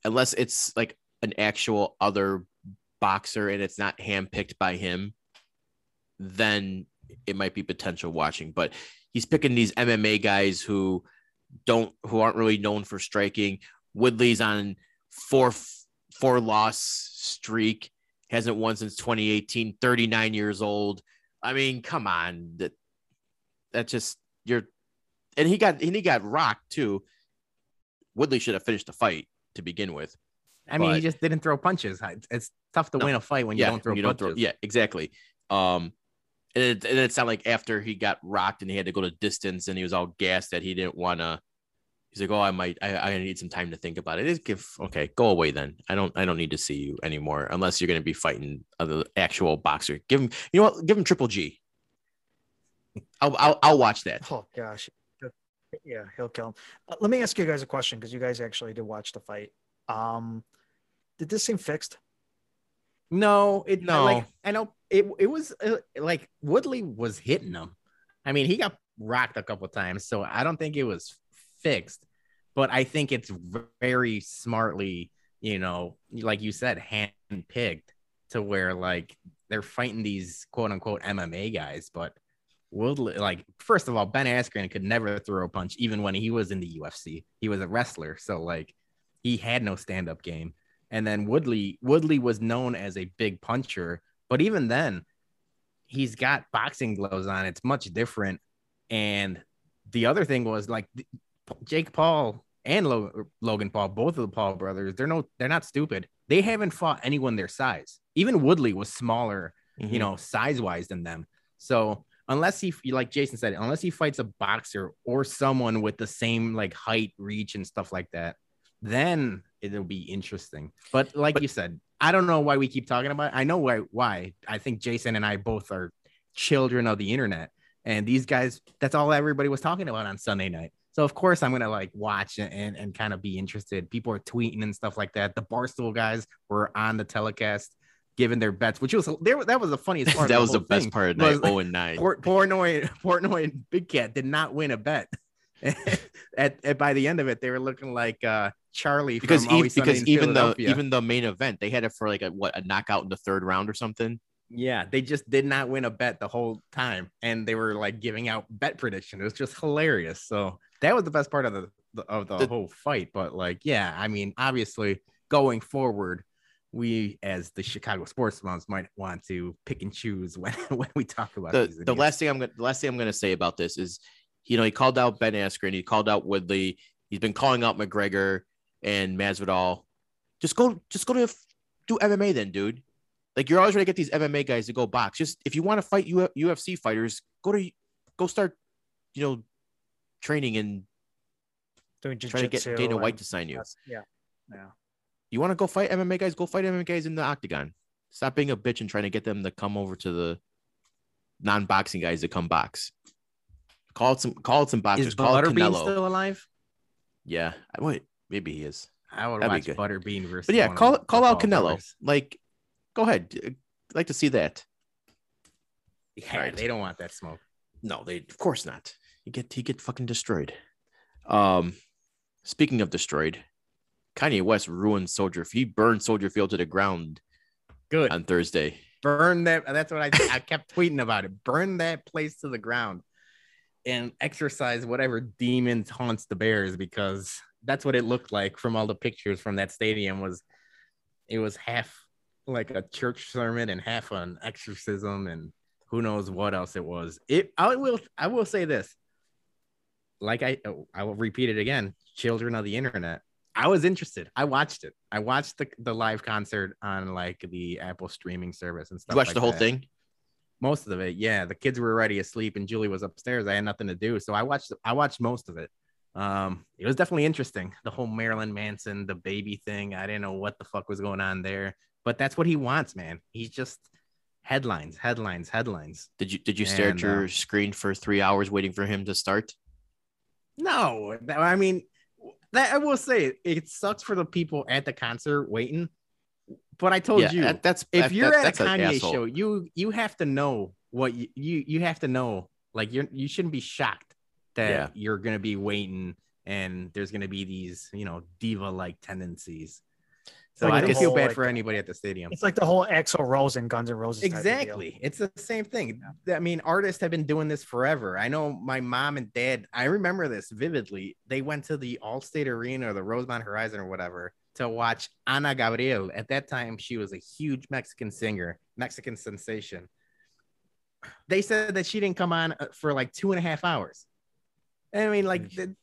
unless it's like an actual other boxer and it's not handpicked by him, then it might be potential watching. But he's picking these MMA guys who don't who aren't really known for striking. Woodley's on four four loss streak, hasn't won since 2018, 39 years old. I mean, come on. That that just you're and he got and he got rocked too. Woodley should have finished the fight to begin with. I mean, he just didn't throw punches. It's- It's tough to No. win a fight when you don't throw you punches. don't throw. Yeah, exactly. Um, and it, and it sounded like after he got rocked and he had to go to distance and he was all gassed that he didn't want to. He's like, oh, I might, I, I need some time to think about it. It's give, okay, go away then. I don't, I don't need to see you anymore unless you're going to be fighting the actual boxer. Give him, you know what? Give him Triple G. I'll, I'll, I'll watch that. Oh gosh, yeah, he'll kill him. Uh, let me ask you guys a question because you guys actually did watch the fight. Um, did this seem fixed? No, it No. no. Like I know it. It was uh, like Woodley was hitting him. I mean, he got rocked a couple times, so I don't think it was fixed. But I think it's very smartly, you know, like you said, hand picked to where like they're fighting these quote unquote MMA guys, but Woodley, like first of all, Ben Askren could never throw a punch, even when he was in the UFC. He was a wrestler, so like he had no stand up game. And then Woodley, Woodley was known as a big puncher, but even then, he's got boxing gloves on. It's much different. And the other thing was like Jake Paul and Lo- Logan Paul, both of the Paul brothers, they're no, they're not stupid. They haven't fought anyone their size. Even Woodley was smaller, Mhm. you know, size wise than them. So unless he, like Jason said, unless he fights a boxer or someone with the same like height, reach, and stuff like that, then it'll be interesting. But like But- you said, I don't know why we keep talking about it. I know why why. I think Jason and I both are children of the internet. And these guys, that's all everybody was talking about on Sunday night. So of course I'm gonna like watch and, and, and kind of be interested. People are tweeting and stuff like that. The Barstool guys were on the telecast giving their bets, which was there. That was the funniest part. that was the whole best part of night. Oh and nine. Port, Portnoy, Portnoy and Big Cat did not win a bet. at, at by the end of it, they were looking like uh, Charlie because from e- Always because even the even the main event they had it for like a what a knockout in the third round or something. yeah, they just did not win a bet the whole time, and they were like giving out bet prediction. It was just hilarious. So that was the best part of the, the of the, The- whole fight. But like, yeah, I mean, obviously going forward. We, as the Chicago sports bums, might want to pick and choose when, when we talk about the, these the last thing I'm gonna the last thing I'm gonna say about this is, you know, he called out Ben Askren, he called out Woodley, he's been calling out McGregor. and Masvidal. Just go, just go to do MMA then, dude. Like you're always trying to get these MMA guys to go box. Just if you want to fight U- UFC fighters, go to go start, you know, training and Doing try to get Dana White and- to sign you. Yeah. Yeah. You want to go fight MMA guys? Go fight MMA guys in the octagon. Stop being a bitch and trying to get them to come over to the non-boxing guys to come box. Call it some, call it some boxers. Is Call Butterbean Canelo. still alive? Yeah, I- wait, maybe he is. I would That'd be watch good. Butterbean versus. But yeah, call call out Canelo. brothers. Like, go ahead. I'd like to see that. Yeah, Right. they don't want that smoke. No, they of course not. You get he get fucking destroyed. Um, speaking of destroyed, Kanye West ruined Soldier. Field. He burned Soldier Field to the ground Good. on Thursday. burn that. That's what I I kept tweeting about it. Burn that place to the ground, and exercise whatever demons haunts the Bears because that's what it looked like from all the pictures from that stadium. Was it was half like a church sermon and half an exorcism and who knows what else it was. It I will I will say this. Like I I will repeat it again. Children of the internet. I was interested. I watched it. I watched the, the live concert on like the Apple streaming service and stuff. You watched like the whole that. thing. Most of it, yeah. The kids were already asleep and Julie was upstairs. I had nothing to do, so I watched. I watched most of it. Um, it was definitely interesting. The whole Marilyn Manson, the baby thing. I didn't know what the fuck was going on there, but that's what he wants, man. He's just headlines, headlines, headlines. Did you did you stare at your uh, screen for three hours waiting for him to start? No, I mean, that I will say it sucks for the people at the concert waiting. But I told you, that- that's if that- you're that- at a an Kanye show, you you have to know what you you, you have to know. Like you're you shouldn't be shocked that Yeah. you're gonna be waiting and there's gonna be these you know diva like tendencies. So Like I didn't feel whole, bad like- for anybody at the stadium. It's like the whole Axl Rose and Guns N' Roses. type of deal. Exactly. It's the same thing. I mean, artists have been doing this forever. I know my mom and dad, I remember this vividly. They went to the Allstate Arena or the Rosemont Horizon or whatever to watch Ana Gabriel. At that time, she was a huge Mexican singer, Mexican sensation. They said that she didn't come on uh, for like two and a half hours. I mean, like the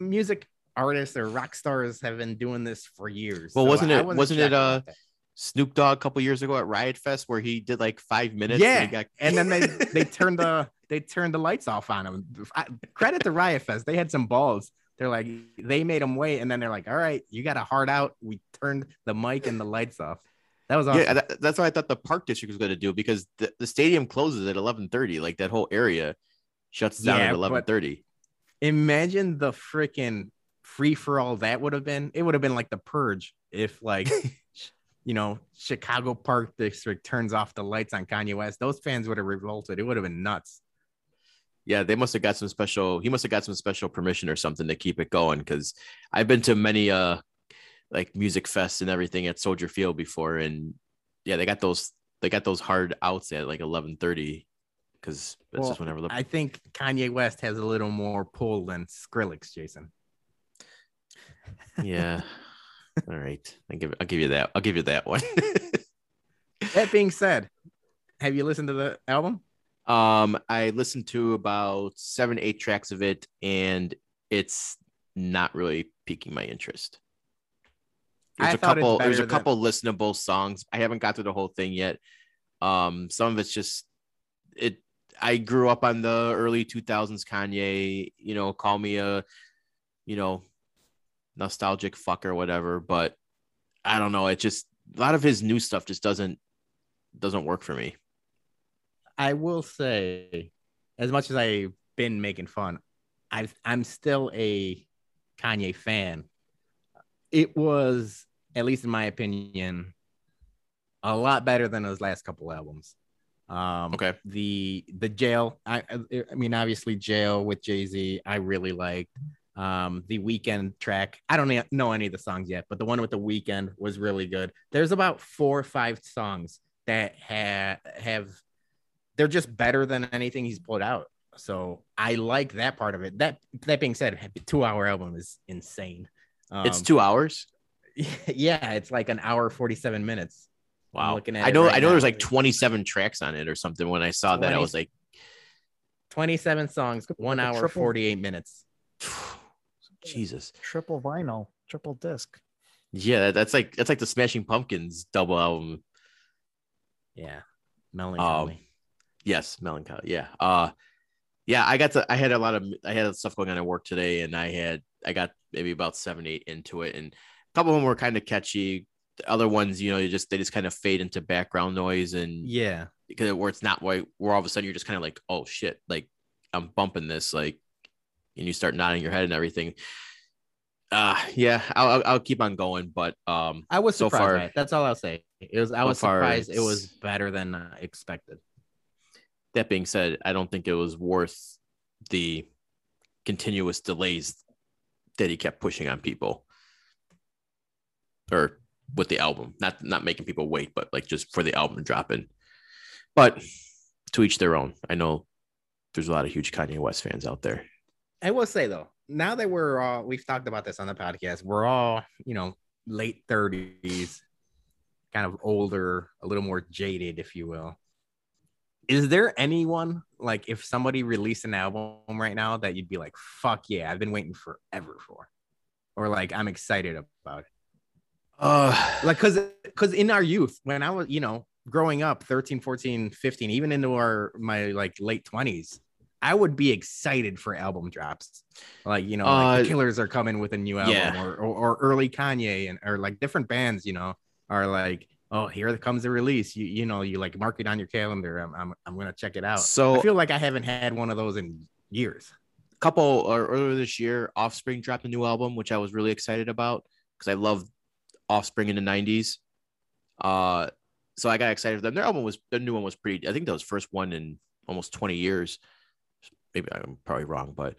music artists or rock stars have been doing this for years. Well, So wasn't it- wasn't it, uh. Snoop Dogg a couple years ago at Riot Fest where he did like five minutes. Yeah, and, got- and then they they turned the they turned the lights off on him. I, credit to Riot Fest, they had some balls. They're like they made him wait, and then they're like, "All right, you got a hard out." We turned the mic and the lights off. That was awesome. yeah, that, that's what I thought the Park District was going to do because the, the stadium closes at eleven thirty. Like that whole area shuts down Yeah, at eleven thirty. Imagine the freaking free for all that would have been. It would have been like the purge if like. You know, Chicago Park District turns off the lights on Kanye West. Those fans would have revolted. It would have been nuts. Yeah, they must have got some special. He must have got some special permission or something to keep it going. Because I've been to many uh like music fests and everything at Soldier Field before, and yeah, they got those they got those hard outs at like eleven thirty. Because that's Well, just whenever the I think Kanye West has a little more pull than Skrillex, Jason. Yeah. All right, I give I'll give you that. I'll give you that one. That being said, have you listened to the album? Um, I listened to about seven, eight tracks of it, and it's not really piquing my interest. There's I a couple. There's a than- couple listenable songs. I haven't got through the whole thing yet. Um, some of it's just it. I grew up on the early 2000s Kanye. You know, call me a, you know, nostalgic fuck or whatever. But I don't know. It just a lot of his new stuff just doesn't doesn't work for me. I will say, as much as I've been making fun, I I'm still a Kanye fan. It was, at least in my opinion, a lot better than those last couple albums. Um, Okay. The the jail. I I I mean, obviously, jail with Jay Z. I really liked. Um, the Weeknd track. I don't know any of the songs yet, but the one with the Weeknd was really good. There's about four or five songs that ha- have they're just better than anything he's put out. So I like that part of it. That that being said, a two hour album is insane. Um, it's two hours. yeah, it's like an hour forty seven minutes. I'm Wow. looking at I know right I know now. there's like 27 tracks on it or something. When I saw that, I was like, Twenty seven songs, one hour forty eight minutes. Jesus. Triple vinyl. triple disc. Yeah, that's like that's like the Smashing Pumpkins double album. Yeah. Mellon Collie. Um, yes, Mellon Collie. Yeah. Uh, yeah. I got to. I had a lot of. I had stuff going on at work today, and I had. I got maybe about seven, eight into it, and a couple of them were kind of catchy. The other ones, you know, you just they just kind of fade into background noise, and yeah. because where it's not where, where all of a sudden you're just kind of like, oh shit, like I'm bumping this, like, and you start nodding your head and everything. Uh yeah, I'll I'll, keep on going, but um, I was So surprised. far- That's all I'll say. It was I was far, surprised it was better than uh, expected. that being said, I don't think it was worth the continuous delays that he kept pushing on people, or with the album, not not making people wait, but like just for the album dropping. But to each their own. I know there's a lot of huge Kanye West fans out there. I will say though, now that we're all we've talked about this on the podcast, we're all, you know, late 30s, kind of older, a little more jaded, if you will. Is there anyone like if somebody released an album right now that you'd be like, fuck yeah, I've been waiting forever for? Or like I'm excited about it. Uh, Like cause cause in our youth, when I was, you know, growing up 13, 14, 15, even into our my like late 20s, I would be excited for album drops. Like, you know, like the Uh, Killers are coming with a new album yeah. or, or or early Kanye and or like different bands, you know, are like, oh, here comes the release. You you know, you like mark it on your calendar. I'm I'm, I'm gonna check it out. so I feel like I haven't had one of those in years. A couple or earlier this year, Offspring dropped a new album, which I was really excited about because I love Offspring in the '90s. Uh, so I got excited for them. Their album was their new one was pretty. I think that was first one in almost 20 years. Maybe I'm probably wrong, but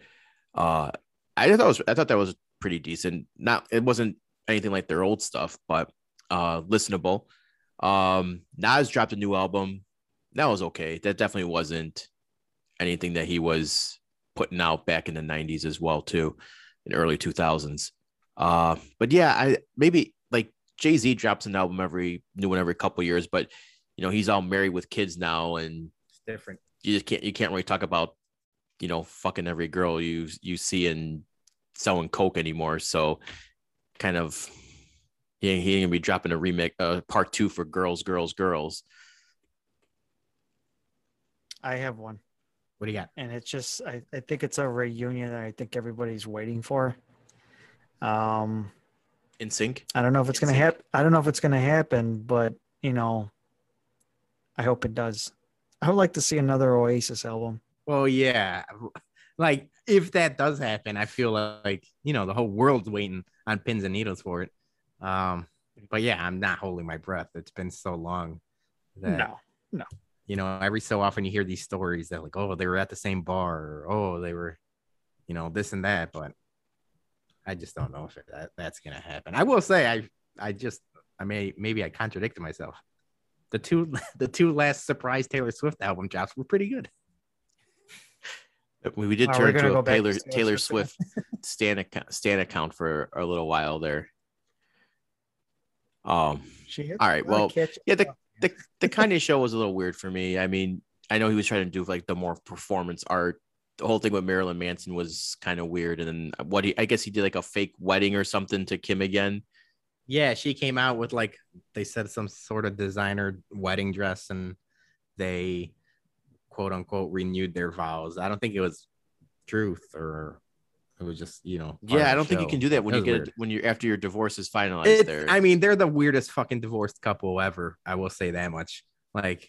uh, I thought that was I thought that was pretty decent. Not it wasn't anything like their old stuff, but uh, listenable. Um, Nas dropped a new album. That was okay. That definitely wasn't anything that he was putting out back in the 90s as well too in early 2000s uh but yeah i maybe like jay-z drops an album every new one every couple years but you know he's all married with kids now and It's different. you just can't you can't really talk about you know fucking every girl you you see and selling coke anymore so kind of he ain't, he ain't gonna be dropping a remake uh part two for girls girls girls I have one. What do you got? and it's just I, I think it's a reunion that I think everybody's waiting for. Um, NSYNC I don't know if it's gonna happen. I don't know if it's gonna happen, but you know, I hope it does. I would like to see another Oasis album. Well, yeah. Like if that does happen, I feel like you know the whole world's waiting on pins and needles for it. Um, but yeah, I'm not holding my breath. It's been so long that No, no. you know every so often you hear these stories that like oh they were at the same bar or oh they were you know this and that, but I just don't know if it, that, that's gonna happen. I will say I I just I may maybe I contradicted myself. The two the two last surprise Taylor Swift album drops were pretty good. We, we did turn we're gonna into a back to taylor Taylor taylor Swift swift stan account, stan account for a little while there. Um, she All right, a lot of well, yeah, the the the Kanye show was a little weird for me. I mean, I know he was trying to do like the more performance art. The whole thing with Marilyn Manson was kind of weird, and then what he I guess he did like a fake wedding or something to Kim again. Yeah, she came out with like they said some sort of designer wedding dress and they quote unquote renewed their vows. I don't think it was truth or it was just, you know. Yeah, I don't think you can do that when It you get weird. when you're after your divorce is finalized. It's- there, I mean, they're the weirdest fucking divorced couple ever. I will say that much. Like,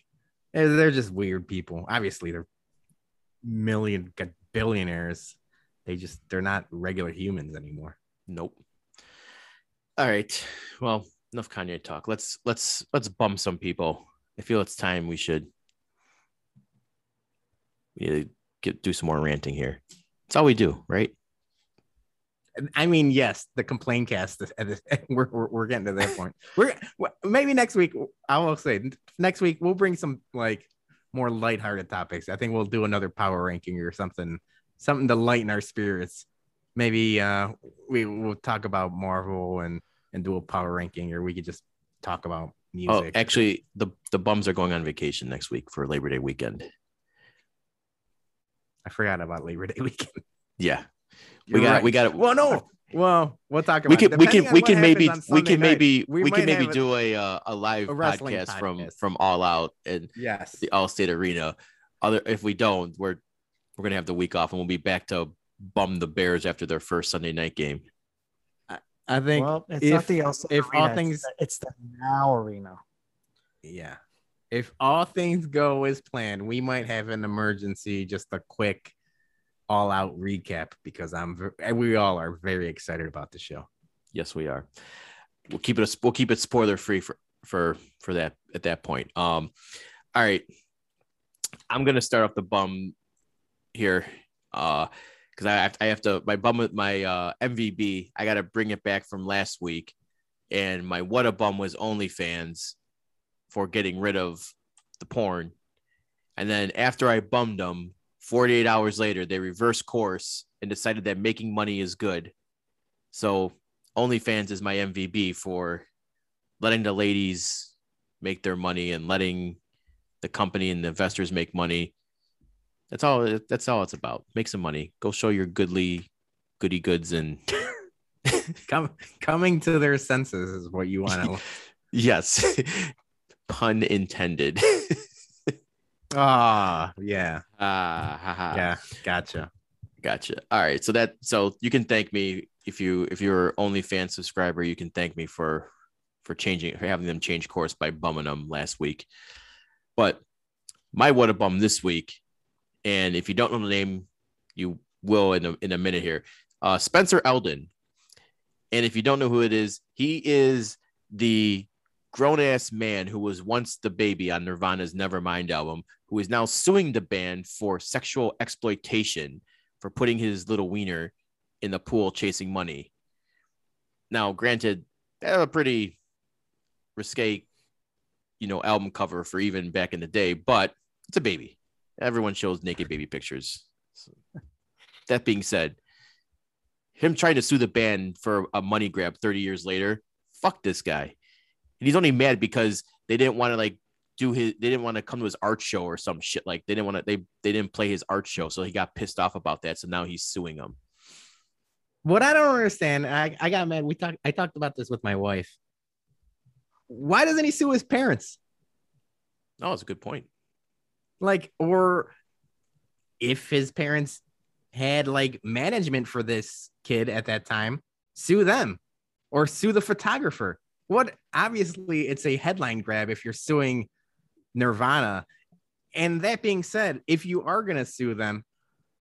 eh, they're just weird people. Obviously, they're million billionaires. They just they're not regular humans anymore. Nope. All right. Well, enough Kanye talk. Let's let's let's bum some people. I feel it's time we should we get do some more ranting here. That's all we do, right? I mean, yes, the complain cast. We're, we're, we're getting to that point. We're maybe next week. I will say next week we'll bring some like more lighthearted topics. I think we'll do another power ranking or something, something to lighten our spirits. Maybe uh, we will talk about Marvel and and do a power ranking, or we could just talk about music. Oh, actually, the the bums are going on vacation next week for Labor Day weekend. I forgot about Labor Day weekend. Yeah, You're we got right. we got it. Well, no, Well, we'll talk about. we it. can we can we can maybe we can night, maybe we we, can maybe do a uh, a live a wrestling podcast from from All Out and Yes. the Allstate Arena. Other if we don't, we're we're gonna have the week off and we'll be back to bum the Bears after their first Sunday night game. I think. well, it's if- not the Elsa if arena, all it's things- the- it's the now arena. yeah. If all things go as planned, we might have an emergency, just a quick all-out recap because I'm we all are very excited about the show. Yes, we are. We'll keep it. We'll keep it spoiler free for for for that at that point. Um, all right. I'm gonna start off the bum here, uh, because I have, I have to my bum with my uh MVB. I got to bring it back from last week, and my what a bum was OnlyFans for getting rid of the porn, and then after I bummed them, 48 hours later they reversed course and decided that making money is good. So OnlyFans is my MVB for letting the ladies make their money and letting the company and the investors make money. That's all. That's all it's about. Make some money. Go show your goodly, goody goods, and Come coming to their senses is what you want to. yes, pun intended. Ah, yeah, ah, ha. yeah, gotcha. Gotcha. All right. So that so you can thank me if you if you're OnlyFans subscriber, you can thank me for for changing for having them change course by bumming them last week. But my what a bum this week, and if you don't know the name, you will in a in a minute here. Uh, Spencer Elden, and if you don't know who it is, he is the grown ass man who was once the baby on Nirvana's Nevermind album, who is now suing the band for sexual exploitation for putting his little wiener in the pool chasing money. Now, granted, have a pretty risque, you know, album cover for even back in the day, but it's a baby. Everyone shows naked baby pictures. So, that being said, him trying to sue the band for a money grab 30 years later, fuck this guy. And he's only mad because they didn't want to like do his they didn't want to come to his art show or some shit like they didn't want to they they didn't play his art show so he got pissed off about that so now he's suing them What I don't understand, I, I got mad. We talked. I talked about this with my wife. Why doesn't he sue his parents? oh it's a good point Like, or if his parents had like management for this kid at that time, sue them or sue the photographer. What obviously it's a headline grab if you're suing Nirvana. And that being said, if you are gonna sue them,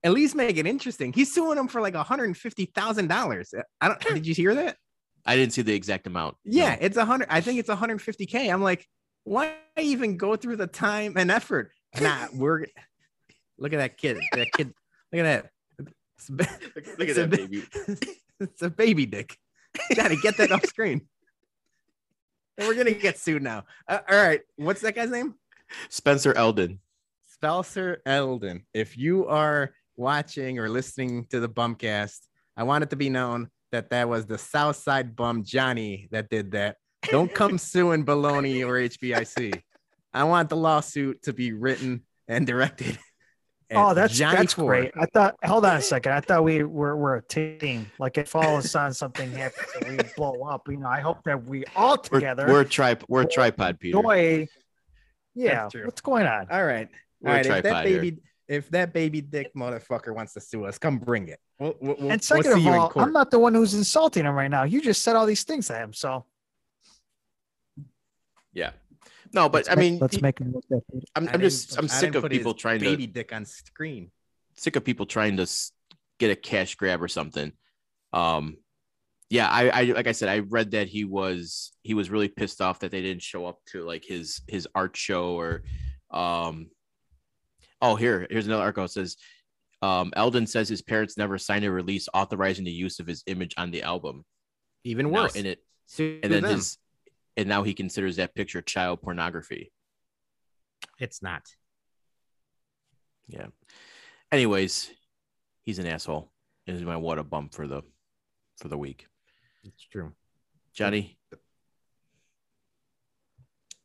at least make it interesting. He's suing them for like $150,000. I don't did you hear that? i didn't see the exact amount Yeah, No. it's a hundred. I think it's 150k. I'm like, why even go through the time and effort? Nah, we're look at that kid. That kid. Look at that. It's look, look at that ba- baby it's a baby dick. Gotta get that off screen. We're gonna get sued now. Uh, all right, what's that guy's name? spencer elden Spencer Elden. If you are watching or listening to the Bumcast, I want it to be known that that was the Southside Bum Johnny that did that. Don't come suing Baloney or HBIC. I want the lawsuit to be written and directed. At Oh, that's Johnny that's Ford. great. I thought. Hold on a second. I thought we were we're a team. Like if all of a sudden something happens and we blow up, you know, I hope that we all we're, together we're a trip we're a tripod peter enjoy. Yeah, what's going on? All right. We're All. If that tripod here. baby, if that baby dick motherfucker wants to sue us, come bring it. We'll, we'll, we'll- And second we'll see of all. I'm not the one who's insulting him right now. You just said all these things to him. So yeah no but let's i make- mean let's he- make him look that. i'm, I I'm just i'm I sick of people trying baby to baby dick on screen. sick of people trying to get a cash grab or something um yeah I, I like i said i read that he was he was really pissed off that they didn't show up to like his his art show or um oh here here's another article it says um elden says his parents never signed a release authorizing the use of his image on the album Even Now, worse. in it Sue and then them. his and now he considers that picture child pornography It's not. yeah anyways he's an asshole this is my what a bump for the for the week It's true. johnny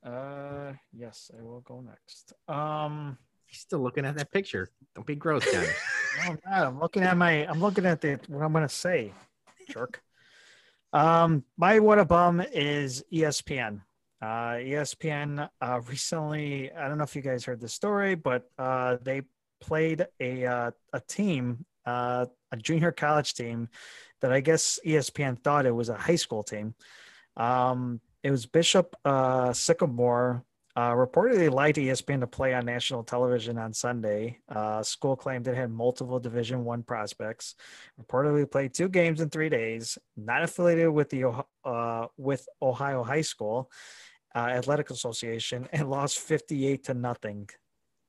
Uh, yes, I will go next. Um, He's still looking at that picture. Don't be gross, Johnny. oh, God, I'm looking at my. I'm looking at the what I'm gonna say. Jerk. Um, my what a bum is ESPN. Uh, ESPN uh, recently, I don't know if you guys heard the story, but uh, they played a uh, a team, uh, a junior college team, that I guess ESPN thought it was a high school team. Um, it was Bishop uh, Sycamore uh, reportedly lied to ESPN to play on national television on Sunday. Uh, school claimed it had multiple Division One prospects. Reportedly played two games in three days. Not affiliated with the uh, with Ohio High School uh, Athletic Association and lost fifty-eight to nothing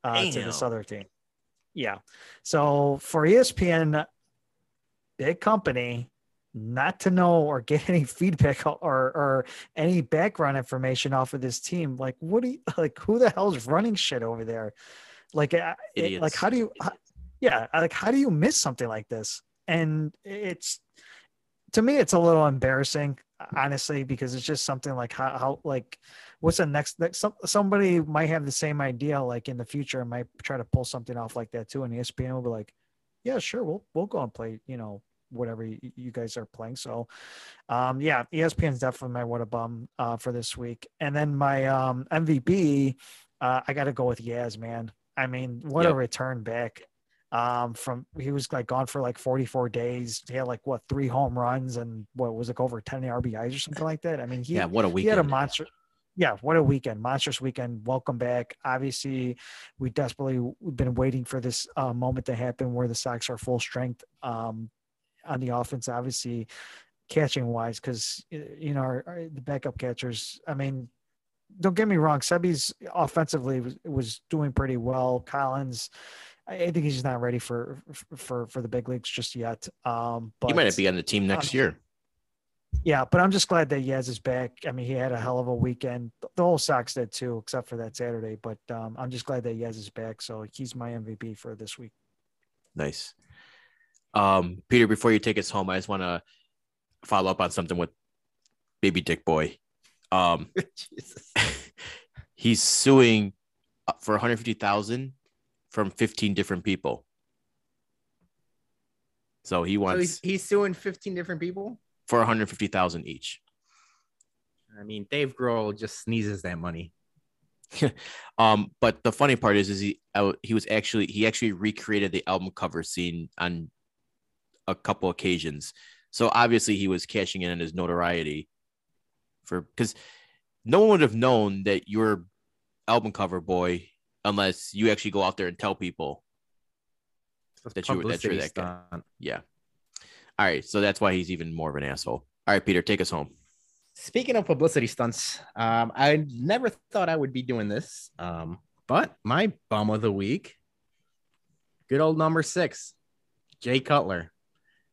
uh, to this other team. Yeah. So for ESPN, big company, not to know or get any feedback or or any background information off of this team. Like, what do you like? Who the hell's running shit over there? Like, uh, it- like how do you? how- yeah, like how do you miss something like this? And it's to me, it's a little embarrassing, honestly, because it's just something like how, how like what's the next next some, somebody might have the same idea like in the future and might try to pull something off like that too and espn will be like yeah sure we'll we'll go and play you know whatever you, you guys are playing so um yeah espn's definitely my what a bum uh for this week. And then my um mvp uh i gotta go with yaz man. I mean what a return back um from he was like gone for like 44 days. He had like what three home runs and what was it over 10 rbis or something like that? I mean he, yeah, what a he had a monster yeah what a weekend monstrous weekend. Welcome back. Obviously we desperately we've been waiting for this uh, moment to happen where the sox are full strength um, on the offense obviously catching wise because you know our, our- the backup catchers i mean don't get me wrong Seby's offensively was, was doing pretty well collins I I think he's not ready for for for the big leagues just yet. Um, but he might not be on the team next um, year. yeah, but I'm just glad that Yaz is back. I mean, he had a hell of a weekend. The whole Sox did too, except for that Saturday. But um, I'm just glad that Yaz is back. So he's my MVP for this week. Nice. Um, Peter, before you take us home, I just want to follow up on something with Baby Dick Boy. Um, he's suing uh, for 150,000 from 15 different people. So he So wants he's, he's suing 15 different people. for 150,000 each. I mean, Dave Grohl just sneezes that money. Um, but the funny part is, is he uh, he was actually he actually recreated the album cover scene on a couple occasions. So obviously he was cashing in on his notoriety for because no one would have known that you're album cover boy unless you actually go out there and tell people. It's That you- that you're publicity that guy. Yeah. All right, so that's why he's even more of an asshole. All right, Peter, take us home. Speaking of publicity stunts, um, I never thought I would be doing this, um, but my bum of the week, good old number six, Jay Cutler,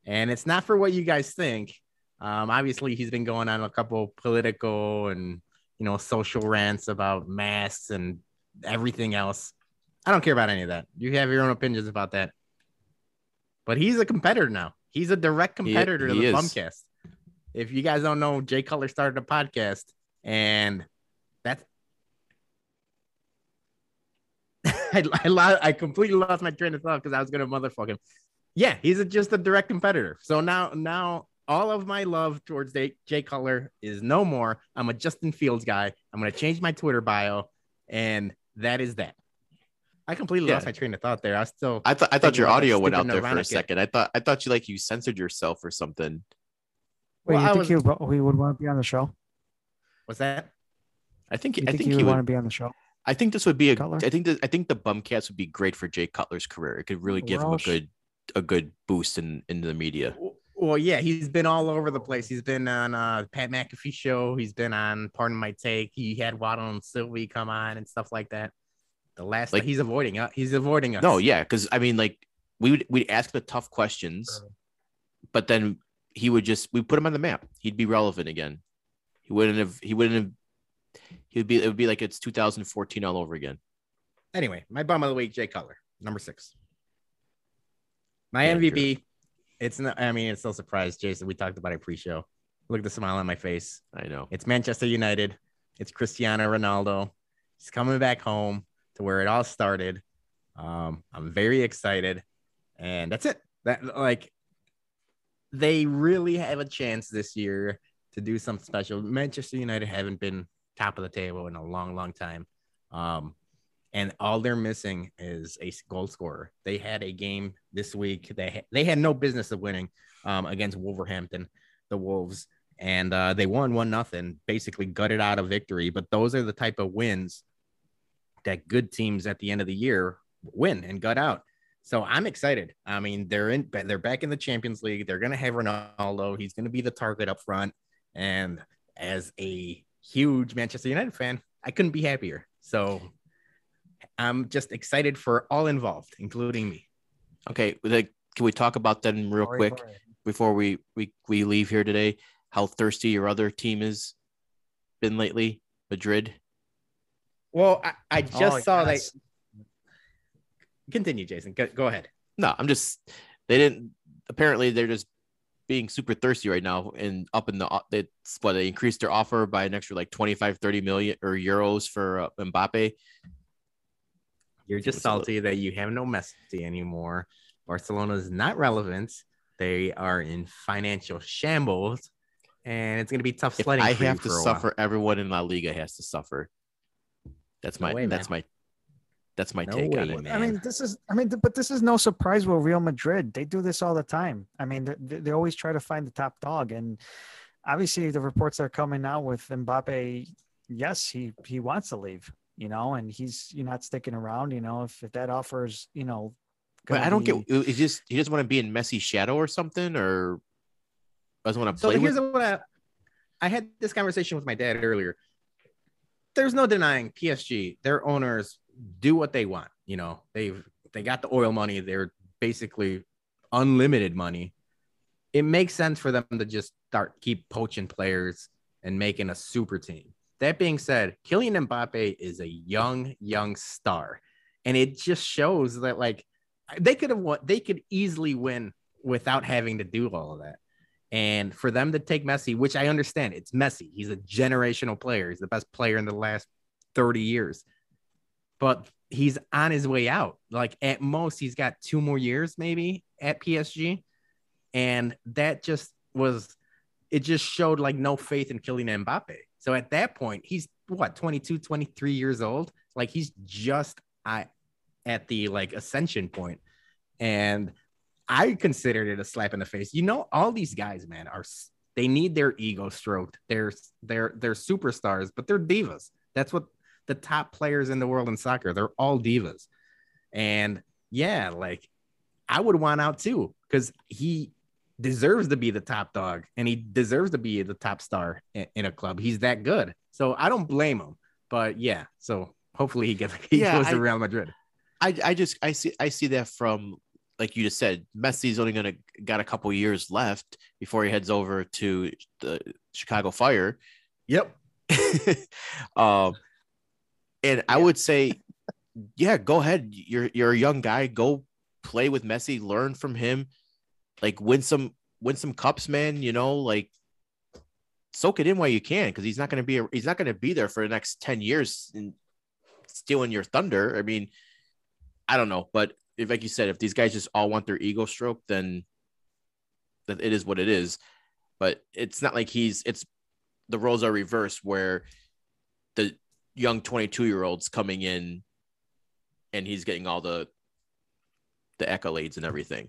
and it's not for what you guys think. Um, obviously, he's been going on a couple political and you know social rants about masks and everything else. I don't care about any of that. You have your own opinions about that, but he's a competitor now. He's a direct He- competitor to the is. Bumcast. If you guys don't know, Jay Cutler started a podcast, and that's I, I, I completely lost my train of thought because I was gonna motherfuck him. Yeah, he's a, just a direct competitor. So now, now all of my love towards Jay, Jay Cutler is no more. I'm a Justin Fields guy. I'm gonna change my Twitter bio, and that is that. I completely Yeah. lost my train of thought there. I still I thought I thought your audio went out there for a Nirvana kid. second. I thought I thought you like you censored yourself or something. Wait, Well, you I think was- he, would, he would want to be on the show? what's that? I think You I think, think he he would want to be on the show? I think this would be a. Cutler? I think that I think the Bumcast would be great for Jay Cutler's career. It could really give him a good a good boost in into the media. Well, yeah, he's been all over the place. He's been on uh Pat McAfee show. He's been on Pardon My Take. He had Waddle and Silvy come on and stuff like that. The last, Like- like he's avoiding us. He's avoiding us. No, yeah, because I mean, like we would we'd ask the tough questions, but then he would just we put him on the map. He'd be relevant again. He wouldn't have. He wouldn't have. He would be. It would be like it's 2014 all over again. Anyway, my bum of the week, Jay Cutler, number six. My Yeah, MVP. It's not. I mean, it's no surprise, Jason. We talked about it pre-show. Look at the smile on my face. I know. It's Manchester United. It's Cristiano Ronaldo. He's coming back home to where it all started. Um, I'm very excited, and that's it. That like they really have a chance this year to do something special. Manchester United haven't been top of the table in a long, long time. Um, and all they're missing is a goal scorer. They had a game this week. They ha- they had no business of winning um, against Wolverhampton, the Wolves, and uh, they won one nothing. Basically, gutted out a victory. But those are the type of wins that good teams at the end of the year win and gut out. So I'm excited. I mean, they're in. They're back in the Champions League. They're gonna have Ronaldo. He's gonna be the target up front. And as a huge Manchester United fan, I couldn't be happier. So I'm just excited for all involved, including me. Okay, like, can we talk about them real Sorry, quick sorry. before we, we we leave here today? How thirsty your other team has been lately, Madrid. Well, I, I just Oh, saw yes. that. Continue, Jason. Go, go ahead. No, I'm just they didn't. Apparently, they're just being super thirsty right now and up in the they what they increased their offer by an extra like 25 30 million or euros for uh, Mbappe. You're just What's salty that you have no Messi anymore. Barcelona is not relevant. They are in financial shambles, and it's going to be tough If sledding. I for you have to for a while. suffer, everyone in La Liga has to suffer. That's No my way, that's man. my that's my No take on it. man. I mean, this is, I mean, but this is no surprise with Real Madrid. They do this all the time. I mean, they, they always try to find the top dog. And obviously, the reports that are coming out with Mbappe, yes, he, he wants to leave, you know, and he's you're not sticking around, you know, if, if that offers, you know, But I don't be- get. He just he doesn't want to be in Messi's shadow or something, or doesn't want to So here's with. what I, I had this conversation with my dad earlier. There's no denying PSG, their owners do what they want. You know, they've they got the oil money. They're basically unlimited money. It makes sense for them to just start keep poaching players and making a super team. That being said, Kylian Mbappe is a young, young star, and it just shows that like they could have won. They could easily win without having to do all of that. And for them to take Messi, which I understand, it's Messi. He's a generational player. He's the best player in the last 30 years. But he's on his way out. Like at most, he's got two more years, maybe at PSG. And that just was, it just showed like no faith in Kylian Mbappe. So at that point, he's what, 22, 23 years old? Like he's just at the like ascension point. And I considered it a slap in the face. You know, all these guys, man, are they need their ego stroked. They're they're they're superstars, but they're divas. That's what the top players in the world in soccer. They're all divas. And yeah, like I would want out too because he deserves to be the top dog and he deserves to be the top star in, in a club. He's that good. So I don't blame him. But yeah, so hopefully he gets he Yeah, goes to Real Madrid. I I just I see I see that from like you just said, Messi's only gonna got a couple years left before he heads over to the Chicago Fire. Yep. um, and I would say, yeah, go ahead. You're you're a young guy. Go play with Messi. Learn from him. Like win some win some cups, man. You know, like soak it in while you can, because he's not gonna be he's not gonna be there for the next ten years and stealing your thunder. I mean, I don't know, but if like you said, if these guys just all want their ego stroked, then it is what it is. But it's not like he's it's the roles are reversed where the young 22 year olds coming in and he's getting all the the accolades and everything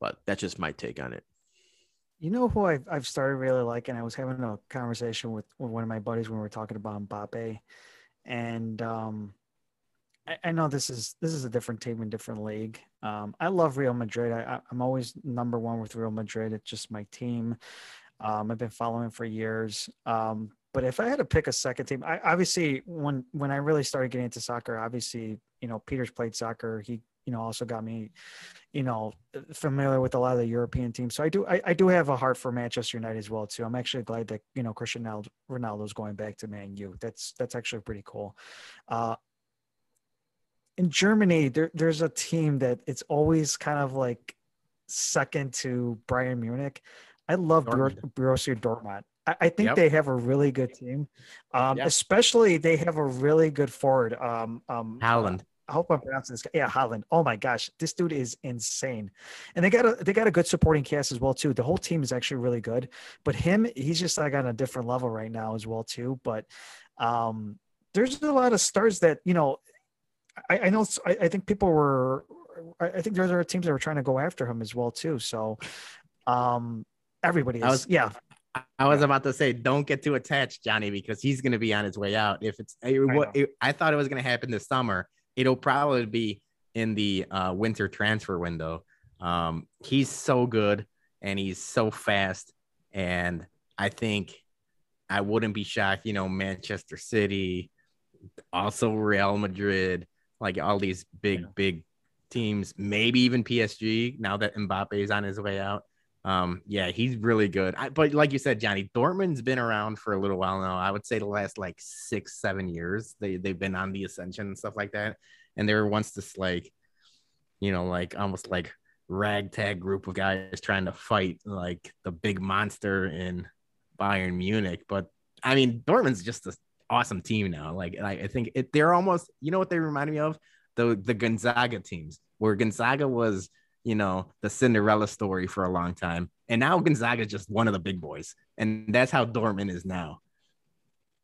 but that's just my take on it You know who I've, I've started really liking? I was having a conversation with, with one of my buddies when we were talking about Mbappe. And um, I, I know this is this is a different team and different league. Um, I love Real Madrid. I, I'm always number one with Real Madrid. It's just my team. Um, I've been following for years. Um, but if I had to pick a second team, I obviously when when I really started getting into soccer, obviously you know Peter's played soccer. He you know also got me you know familiar with a lot of the European teams. So I do I, I do have a heart for Manchester United as well too. I'm actually glad that you know Cristiano Ronaldo's going back to Man U. That's that's actually pretty cool. Uh, in Germany, there there's a team that it's always kind of like second to Bayern Munich. I love Dortmund. Borussia Dortmund. I, I think Yep. they have a really good team. Um, Yep. Especially they have a really good forward. Um, um, Haaland. I hope I'm pronouncing this. guy. Yeah, Haaland. Oh my gosh, this dude is insane. And they got a they got a good supporting cast as well too. The whole team is actually really good. But him, he's just like on a different level right now as well too. But um, there's a lot of stars that you know. I, I know. I, I think people were. I I think there are teams that were trying to go after him as well too. So, um, everybody is. I was- yeah, I- I was about to say, don't get too attached, Johnny, because he's going to be on his way out. If it's, it, what it, I thought it was going to happen this summer. It'll probably be in the uh, winter transfer window. Um, he's so good and he's so fast, and I think I wouldn't be shocked. You know, Manchester City, also Real Madrid, like all these big, Yeah. big teams, maybe even PSG. Now that Mbappe is on his way out. Um, yeah, he's really good. I, but like you said, Johnny, Dortmund's been around for a little while now. I would say the last like six, seven years. They they've been on the ascension and stuff like that. And they were once this like, you know, like almost like ragtag group of guys trying to fight like the big monster in Bayern Munich. But I mean, Dortmund's just an awesome team now. Like, like I think it, they're almost, you know what they remind me of? The the Gonzaga teams, where Gonzaga was you know, the Cinderella story for a long time. And now Gonzaga is just one of the big boys. And that's how Dortmund is now.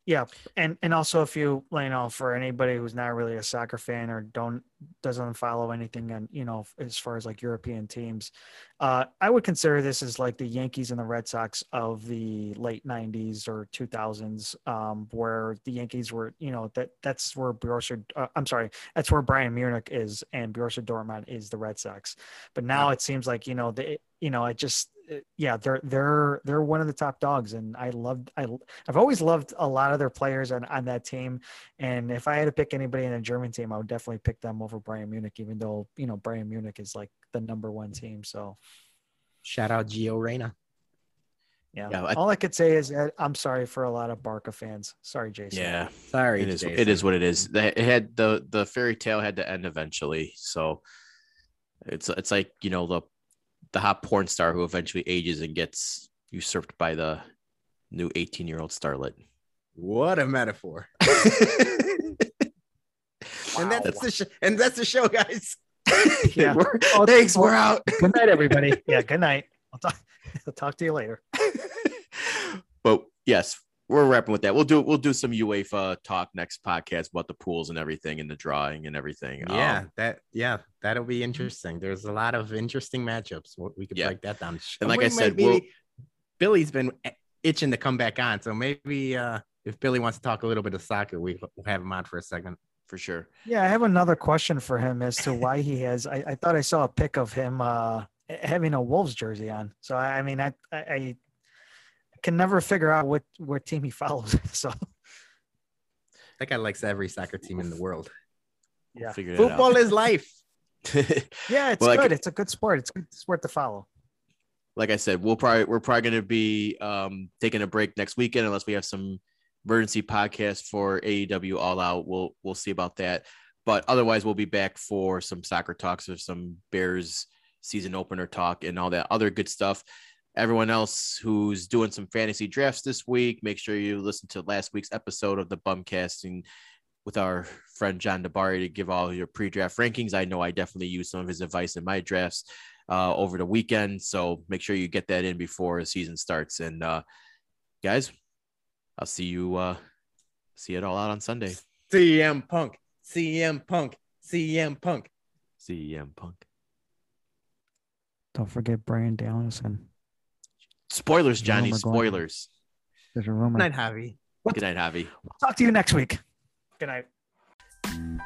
Yeah, and and also if you you know for anybody who's not really a soccer fan or don't doesn't follow anything and you know as far as like European teams, uh, I would consider this as like the Yankees and the Red Sox of the late '90s or 2000s, um, where the Yankees were you know that that's where Borussia uh, I'm sorry that's where Bayern Munich is and Borussia Dortmund is the Red Sox, but now it seems like you know they you know it just Uh, yeah they're they're they're one of the top dogs and I loved I I've always loved a lot of their players on, on that team. And if I had to pick anybody in a German team, I would definitely pick them over Bayern Munich, even though, you know, Bayern Munich is like the number one team. So, Shout out Gio Reyna. yeah. Yeah, I- All I could say is I'm sorry for a lot of Barca fans. Sorry, Jason. Yeah, Sorry. it is. Jason. It is what it is. It had the the fairy tale had to end eventually. So it's it's like you know the the hot porn star who eventually ages and gets usurped by the new 18 year old starlet. What a metaphor. And that's the sh- and that's the show, guys. Yeah. We're- Oh, thanks. well- We're out. Good night, everybody. yeah. Good night. I'll talk, I'll talk to you later. but yes, we're wrapping with that. We'll do we'll do some UEFA talk next podcast about the pools and everything and the drawing and everything. Yeah, Um, that yeah, that'll be interesting. There's a lot of interesting matchups. We could Yeah. break that down. And like We I said, be- we'll- Billy's been itching to come back on, so maybe uh, if Billy wants to talk a little bit of soccer, we we'll have him on for a second. for sure. Yeah. I have another question for him as to why he has, I, I thought I saw a pic of him uh, having a Wolves jersey on. So, I, I mean, I, I, I can never figure out what, what team he follows. So, That guy likes every soccer team in the world. Yeah. Figure it Football is life. Yeah, it's Well, like- good. it's a good sport. It's a good sport to follow. like I said, we'll probably we're probably going to be um, taking a break next weekend unless we have some emergency podcast for AEW All Out. We'll we'll see about that. But otherwise, we'll be back for some soccer talks or some Bears season opener talk and all that other good stuff. Everyone else who's doing some fantasy drafts this week, make sure you listen to last week's episode of the Bumcasting with our friend John DeBari to give all your pre-draft rankings. I know I definitely used some of his advice in my drafts uh, over the weekend. So make sure you get that in before the season starts. And uh, guys, I'll see you. Uh, see it all out on Sunday. CM Punk, CM Punk, CM Punk. CM Punk. Don't forget Bryan Danielson. Spoilers, Johnny. Spoilers. There's a rumor. Good night, Javi. Good night, Javi. Talk to you next week. Good night.